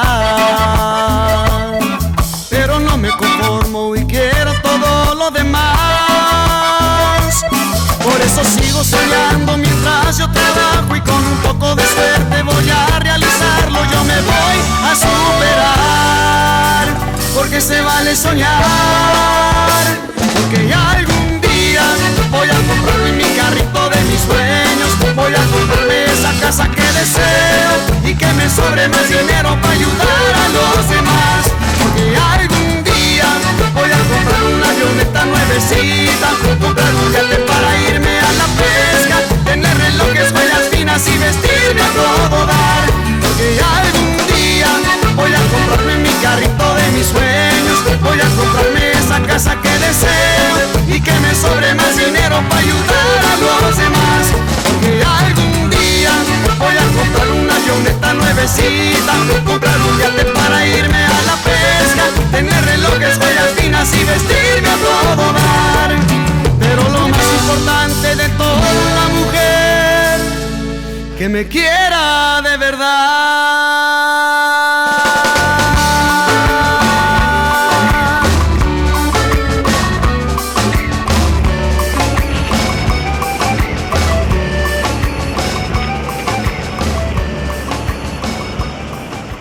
Pero no me conformo y quiero todo lo demás. Eso sigo soñando mientras yo trabajo y con un poco de suerte voy a realizarlo. Yo me voy a superar porque se vale soñar. Porque algún día voy a comprarme mi carrito de mis sueños. Voy a comprarme esa casa que deseo y que me sobre más dinero para ayudar a los demás. Porque algún día voy a comprar una avioneta nuevecita, comprar un yate para irme tener relojes, joyas finas y vestirme a todo dar. Porque algún día voy a comprarme mi carrito de mis sueños, voy a comprarme esa casa que deseo y que me sobre más dinero para ayudar a los demás. Porque algún día voy a comprar una avioneta nuevecita, comprar un yate para irme a la pesca, tener relojes, joyas finas y vestirme a todo dar. Pero me quiera de verdad.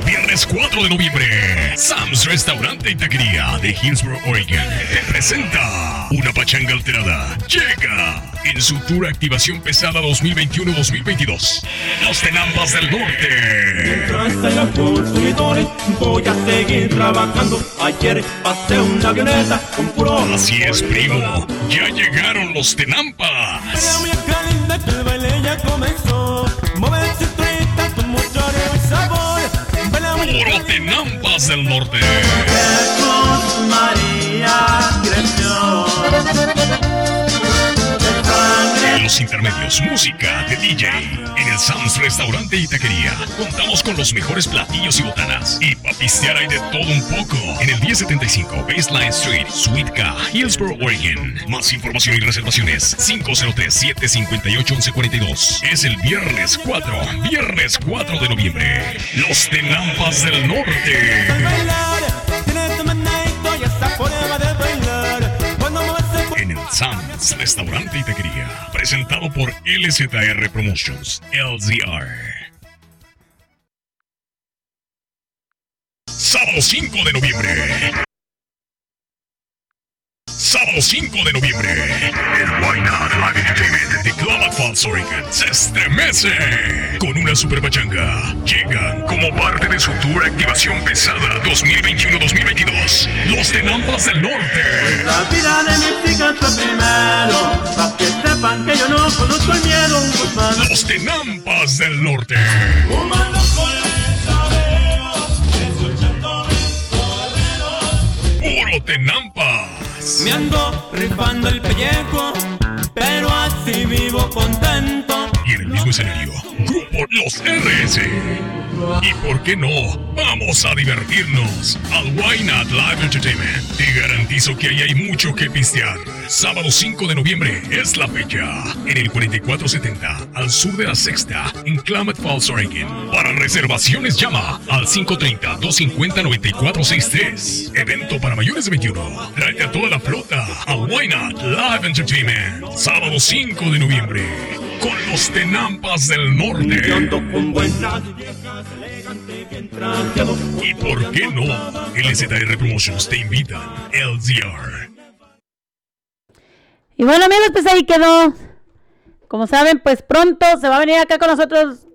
Viernes 4 de noviembre, Sam's Restaurante y Taquería de Hillsborough, Oregon, te presenta una pachanga alterada. Llega en su tour Activación Pesada 2021-2022. Los Tenampas del Norte. Mientras haya consumidores, voy a seguir trabajando. Ayer pasé una avioneta con puro. Así es, primo. Ya llegaron los Tenampas. El baile ya comenzó. Con mucho y sabor. Puro Tenampas del Norte. María creció. Los intermedios, música de DJ. En el Sam's Restaurante y Taquería. Contamos con los mejores platillos y botanas. Y para pistear hay de todo un poco. En el 1075 Baseline Street, Suite K, Hillsborough, Oregon. Más información y reservaciones 503-758-1142. Es el viernes 4, viernes 4 de noviembre. Los Tenampas del Norte. En el Sam's Restaurante y Taquería. Presentado por LZR Promotions, LZR. Sábado 5 de noviembre. Sábado 5 de noviembre. El Why Not Live Entertainment Oregon se estremece con una super pachanga. Llegan como parte de su tour Activación Pesada 2021-2022. Los Tenampas del Norte. La vida de mis hijas fue primero, para que sepan que yo no conozco el miedo. Los Tenampas del Norte. humano con Puro Tenampas. Me ando rifando el pellejo, así vivo contento. Y en el mismo escenario, Grupo Los RS. ¿Y por qué no? Vamos a divertirnos al Why Not Live Entertainment. Te garantizo que ahí hay mucho que pistear. Sábado 5 de noviembre es la fecha. En el 4470, al sur de la sexta, en Klamath Falls, Oregon. Para reservaciones llama al 530-250-9463. Evento para mayores de 21. Tráete a toda la flota al Why Not Live Entertainment. Sábado 5 de noviembre. Con los Tenampas del Norte. Con buen traje, viejas, elegante, bien trajeado. ¿Y por qué no? LZR Promotions te invitan. LZR. Y bueno, amigos, pues ahí quedó. Como saben, pues pronto se va a venir acá con nosotros.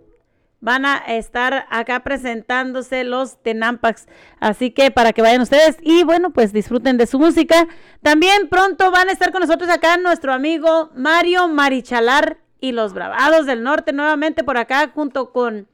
Van a estar acá presentándose los Tenampax. Así que para que vayan ustedes y bueno, pues disfruten de su música. También pronto van a estar con nosotros acá nuestro amigo Mario Marichalar y los Bravados del Norte nuevamente por acá junto con,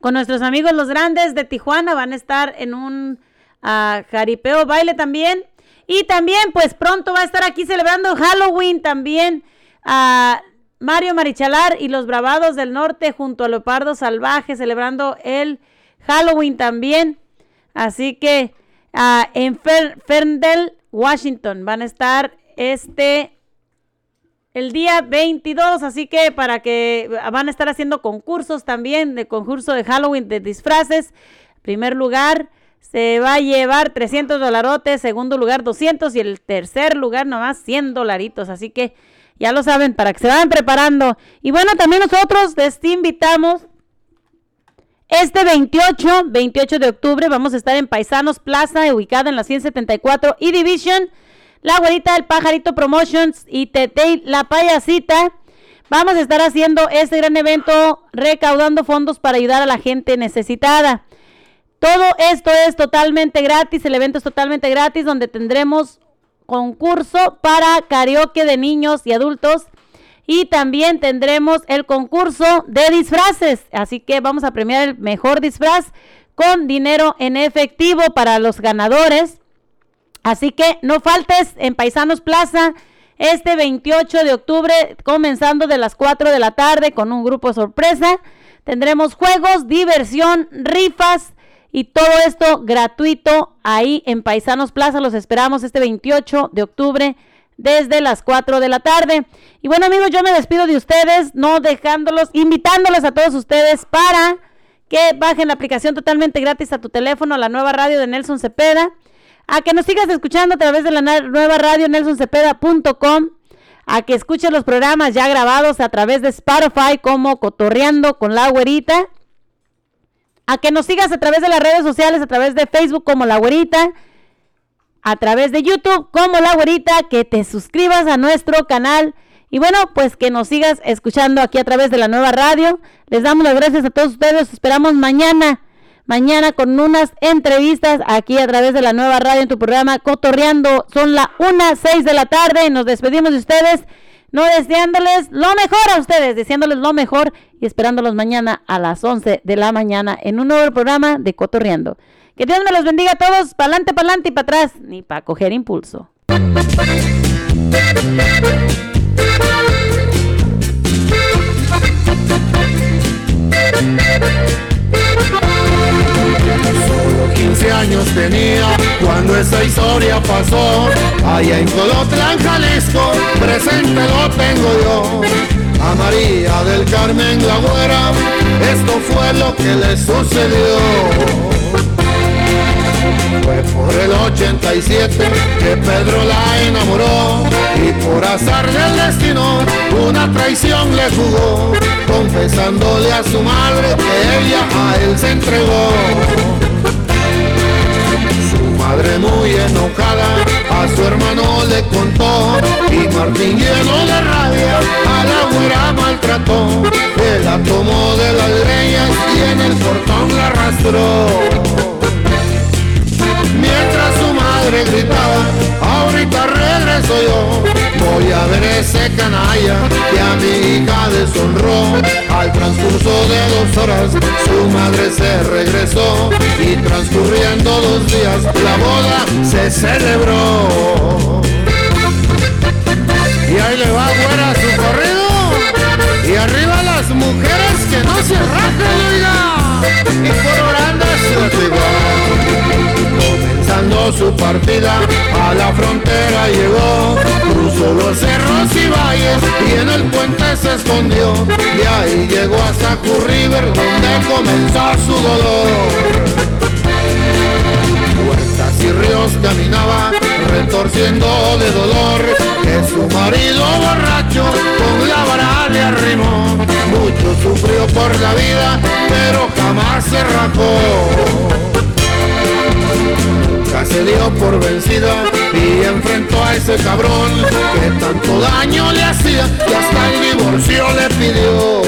con nuestros amigos los grandes de Tijuana. Van a estar en un ah, jaripeo baile también. Y también, pues pronto va a estar aquí celebrando Halloween también. a Mario Marichalar y los Bravados del Norte junto a Leopardo Salvaje celebrando el Halloween también. Así que ah, en Fer- Ferndale, Washington, van a estar este el día 22, así que para que van a estar haciendo concursos también, de concurso de Halloween de disfraces. Primer lugar se va a llevar 300 dolarotes, segundo lugar 200 y el tercer lugar nomás 100 dolaritos, así que ya lo saben, para que se vayan preparando. Y bueno, también nosotros les invitamos este 28, 28 de octubre, vamos a estar en Paisanos Plaza, ubicada en la 174 y Division. La güerita del pajarito Promotions y Tetei la payasita. Vamos a estar haciendo este gran evento recaudando fondos para ayudar a la gente necesitada. Todo esto es totalmente gratis, el evento es totalmente gratis donde tendremos concurso para karaoke de niños y adultos y también tendremos el concurso de disfraces. Así que vamos a premiar el mejor disfraz con dinero en efectivo para los ganadores. Así que no faltes en Paisanos Plaza este 28 de octubre, comenzando de las 4 de la tarde con un grupo sorpresa. Tendremos juegos, diversión, rifas y todo esto gratuito ahí en Paisanos Plaza. Los esperamos este 28 de octubre desde las 4 de la tarde. Y bueno amigos, yo me despido de ustedes, no dejándolos, invitándolos a todos ustedes para que bajen la aplicación totalmente gratis a tu teléfono, la nueva radio de Nelson Cepeda, a que nos sigas escuchando a través de la nueva radio nelsoncepeda.com, a que escuches los programas ya grabados a través de Spotify como Cotorreando con la Güerita, a que nos sigas a través de las redes sociales, a través de Facebook como La Güerita, a través de YouTube como La Güerita, que te suscribas a nuestro canal. Y bueno, pues que nos sigas escuchando aquí a través de la nueva radio. Les damos las gracias a todos ustedes, esperamos mañana, mañana con unas entrevistas aquí a través de la nueva radio en tu programa Cotorreando. Son las 1, 6 de la tarde y nos despedimos de ustedes. No deseándoles lo mejor a ustedes, deseándoles lo mejor y esperándolos mañana a las 11 de la mañana en un nuevo programa de Cotorreando. Que Dios me los bendiga a todos, pa'lante, pa'lante y para atrás, ni para coger impulso. Solo 15 años tenía cuando esa historia pasó. Allá en Colotlán, Jalisco, presente lo tengo yo. A María del Carmen la güera, esto fue lo que le sucedió. Fue por el 87 que Pedro la enamoró y por azar del destino una traición le jugó, confesándole a su madre que ella a él se entregó. Su madre muy enojada a su hermano le contó y Martín lleno de rabia a la güera maltrató. Él la tomó de las greñas y en el portón la arrastró. Ahorita regreso yo. Voy a ver ese canalla que a mi hija deshonró. Al transcurso de dos horas, su madre se regresó. Y transcurriendo dos días, la boda se celebró. Y ahí le va fuera su corrido. Y arriba las mujeres que no se rajan, oiga. Y por orando se Comenzando su partida a la frontera llegó, cruzó los cerros y valles y en el puente se escondió. Y ahí llegó a Sacu River donde comenzó su dolor. Puertas y ríos caminaba retorciendo de dolor que su marido borracho con la vara le arrimó. Mucho sufrió por la vida, pero jamás se rajó. Se dio por vencida y enfrentó a ese cabrón que tanto daño le hacía y hasta el divorcio le pidió.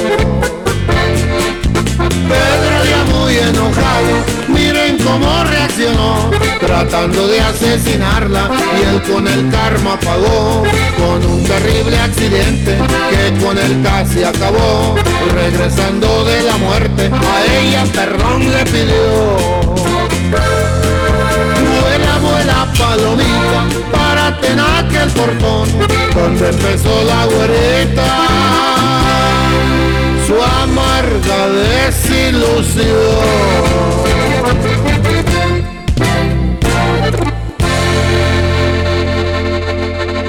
Pedro ya muy enojado, miren cómo reaccionó, tratando de asesinarla y él con el karma pagó, con un terrible accidente que con él casi acabó, regresando de la muerte, a ella perdón le pidió palomita, párate en aquel portón donde empezó la güerita. Su amarga desilusión.